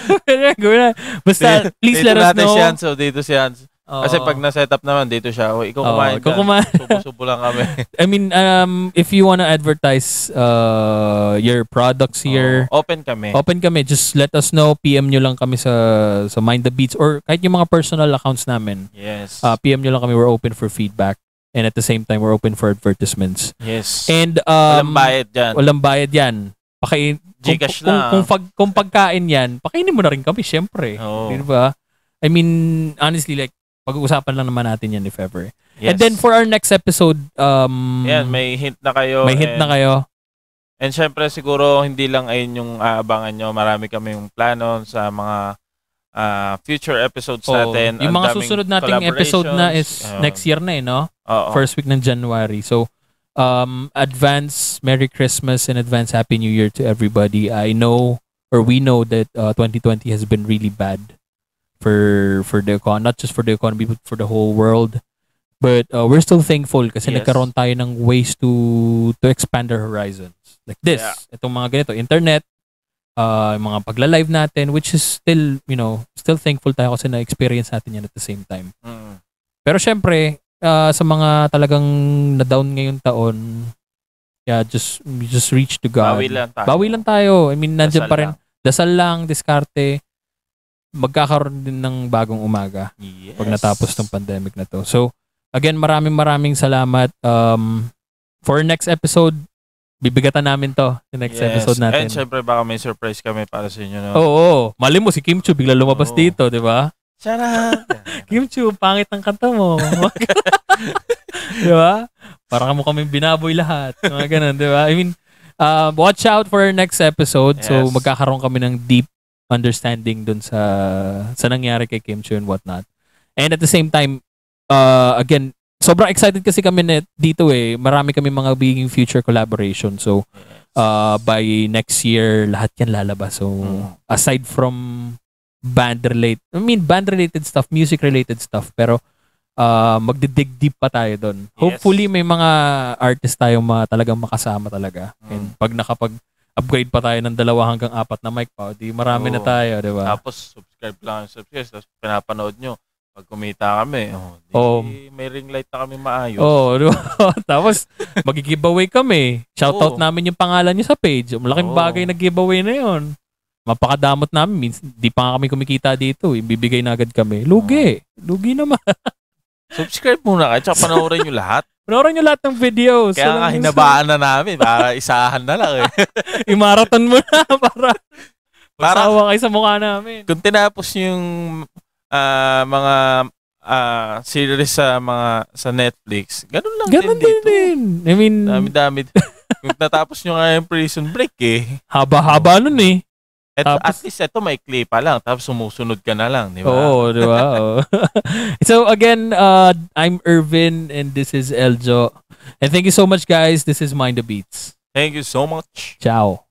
[SPEAKER 1] Gawin na. Basta, please
[SPEAKER 2] dito
[SPEAKER 1] let us
[SPEAKER 2] natin
[SPEAKER 1] know.
[SPEAKER 2] si Hans, so dito si Hans. Kasi
[SPEAKER 1] Oo.
[SPEAKER 2] pag na-set up naman, dito siya. O, ikaw kumain
[SPEAKER 1] ikaw
[SPEAKER 2] ka.
[SPEAKER 1] kumain.
[SPEAKER 2] Subo-subo lang kami.
[SPEAKER 1] I mean, um, if you wanna advertise uh, your products here,
[SPEAKER 2] Oo, open kami.
[SPEAKER 1] Open kami. Just let us know. PM nyo lang kami sa sa Mind the Beats or kahit yung mga personal accounts namin.
[SPEAKER 2] Yes.
[SPEAKER 1] Uh, PM nyo lang kami. We're open for feedback. And at the same time, we're open for advertisements.
[SPEAKER 2] yes.
[SPEAKER 1] And
[SPEAKER 2] Walang
[SPEAKER 1] um,
[SPEAKER 2] bayad dyan.
[SPEAKER 1] Walang bayad yan. Pakain, kung,
[SPEAKER 2] Gcash
[SPEAKER 1] kung,
[SPEAKER 2] lang.
[SPEAKER 1] kung, pag, kung pagkain yan, pakainin mo na rin kami, syempre.
[SPEAKER 2] Oo.
[SPEAKER 1] Di ba? I mean, honestly, like, pag-uusapan lang naman natin yan if ever.
[SPEAKER 2] Yes.
[SPEAKER 1] And then for our next episode, um,
[SPEAKER 2] Yan, may hint na kayo.
[SPEAKER 1] may hint
[SPEAKER 2] and,
[SPEAKER 1] na kayo.
[SPEAKER 2] And syempre, siguro, hindi lang ayun yung aabangan nyo. Marami kami yung plano sa mga ah, future episodes
[SPEAKER 1] Oo.
[SPEAKER 2] natin.
[SPEAKER 1] yung mga susunod nating episode na is.
[SPEAKER 2] Oo.
[SPEAKER 1] next year na eh, no?
[SPEAKER 2] Oo.
[SPEAKER 1] First week ng January. So, um, advance Merry Christmas and advance Happy New Year to everybody. I know, or we know that uh, 2020 has been really bad for for the econ, not just for the economy, but for the whole world. But uh, we're still thankful kasi
[SPEAKER 2] Yes.
[SPEAKER 1] nagkaroon tayo ng ways to to expand our horizons. Like this,
[SPEAKER 2] Yeah.
[SPEAKER 1] itong mga ganito, internet, uh, mga pagla-live natin, which is still, you know, still thankful tayo kasi na-experience natin yan at the same time.
[SPEAKER 2] Mm.
[SPEAKER 1] Pero syempre, ah, sa mga talagang na-down ngayong taon, yeah, just just reach to God.
[SPEAKER 2] Bawi lang tayo.
[SPEAKER 1] Bawi lang tayo. I mean, nandiyan pa rin.
[SPEAKER 2] lang.
[SPEAKER 1] Dasal lang, diskarte. Magkakaroon din ng bagong umaga
[SPEAKER 2] Yes.
[SPEAKER 1] pag natapos tong pandemic na to. So, again, maraming maraming salamat. Um, for next episode, bibigatan namin to. The next
[SPEAKER 2] Yes.
[SPEAKER 1] episode natin.
[SPEAKER 2] And syempre, baka may surprise kami para sa inyo. No?
[SPEAKER 1] Oo, oo. Mali mo, si Kim Chu bigla lumabas
[SPEAKER 2] Oo.
[SPEAKER 1] dito, di ba?
[SPEAKER 2] Charot!
[SPEAKER 1] Kim Chu, pangit ang kanta mo. di ba? Para mo kaming binaboy lahat. Mga ganun, di ba? I mean, uh, watch out for our next episode. So,
[SPEAKER 2] Yes.
[SPEAKER 1] magkakaroon kami ng deep understanding dun sa sa nangyari kay Kim Chu and whatnot. And at the same time, uh, again, sobrang excited kasi kami net dito eh. Marami kami mga biging future collaboration. So, uh, by next year, lahat yan lalabas. So,
[SPEAKER 2] Mm.
[SPEAKER 1] aside from band related, I mean band related stuff, music related stuff, pero uh, magdidig deep pa tayo doon.
[SPEAKER 2] Yes.
[SPEAKER 1] Hopefully may mga artist tayo ma, talagang makasama talaga.
[SPEAKER 2] Mm.
[SPEAKER 1] And pag nakapag upgrade pa tayo ng dalawa hanggang apat na mic pa, di marami na
[SPEAKER 2] Oo.
[SPEAKER 1] tayo, di ba?
[SPEAKER 2] Tapos, subscribe lang, subscribe. Tapos, pinapanood nyo. Pag kumita kami, oh, di,
[SPEAKER 1] Oo.
[SPEAKER 2] may ring light na kami maayos.
[SPEAKER 1] Oo, di ba? Tapos, mag-giveaway kami. Shoutout
[SPEAKER 2] Oo.
[SPEAKER 1] namin yung pangalan niyo sa page. Malaking
[SPEAKER 2] Oo.
[SPEAKER 1] bagay na giveaway na yon. Mapakadamot namin. Mins, di pa nga kami kumikita dito. Ibibigay na agad kami. Lugi. Lugi naman.
[SPEAKER 2] Subscribe muna kayo, tsaka panoorin nyo lahat.
[SPEAKER 1] Panoorin nyo lahat ng videos.
[SPEAKER 2] Kaya nga
[SPEAKER 1] Walang-
[SPEAKER 2] hinabaan na namin para isahan na lang eh.
[SPEAKER 1] I-marathon mo na para
[SPEAKER 2] Para-
[SPEAKER 1] magsawa kayo sa mukha namin.
[SPEAKER 2] Kung tinapos yung ah, mga ah, series sa mga sa Netflix, ganun lang
[SPEAKER 1] Ganun
[SPEAKER 2] din
[SPEAKER 1] din
[SPEAKER 2] dito.
[SPEAKER 1] din. I mean,
[SPEAKER 2] Dami-dami. Kung natapos nyo nga yung prison break eh.
[SPEAKER 1] haba-haba nun eh.
[SPEAKER 2] Eto,
[SPEAKER 1] Tapos-
[SPEAKER 2] at least ito may clip pa lang. Tapos sumusunod ka na lang, di ba?
[SPEAKER 1] Oo, di ba? So again, uh, I'm Irvin and this is Eljo. And thank you so much guys. This is Mind the Beats.
[SPEAKER 2] Thank you so much.
[SPEAKER 1] Ciao.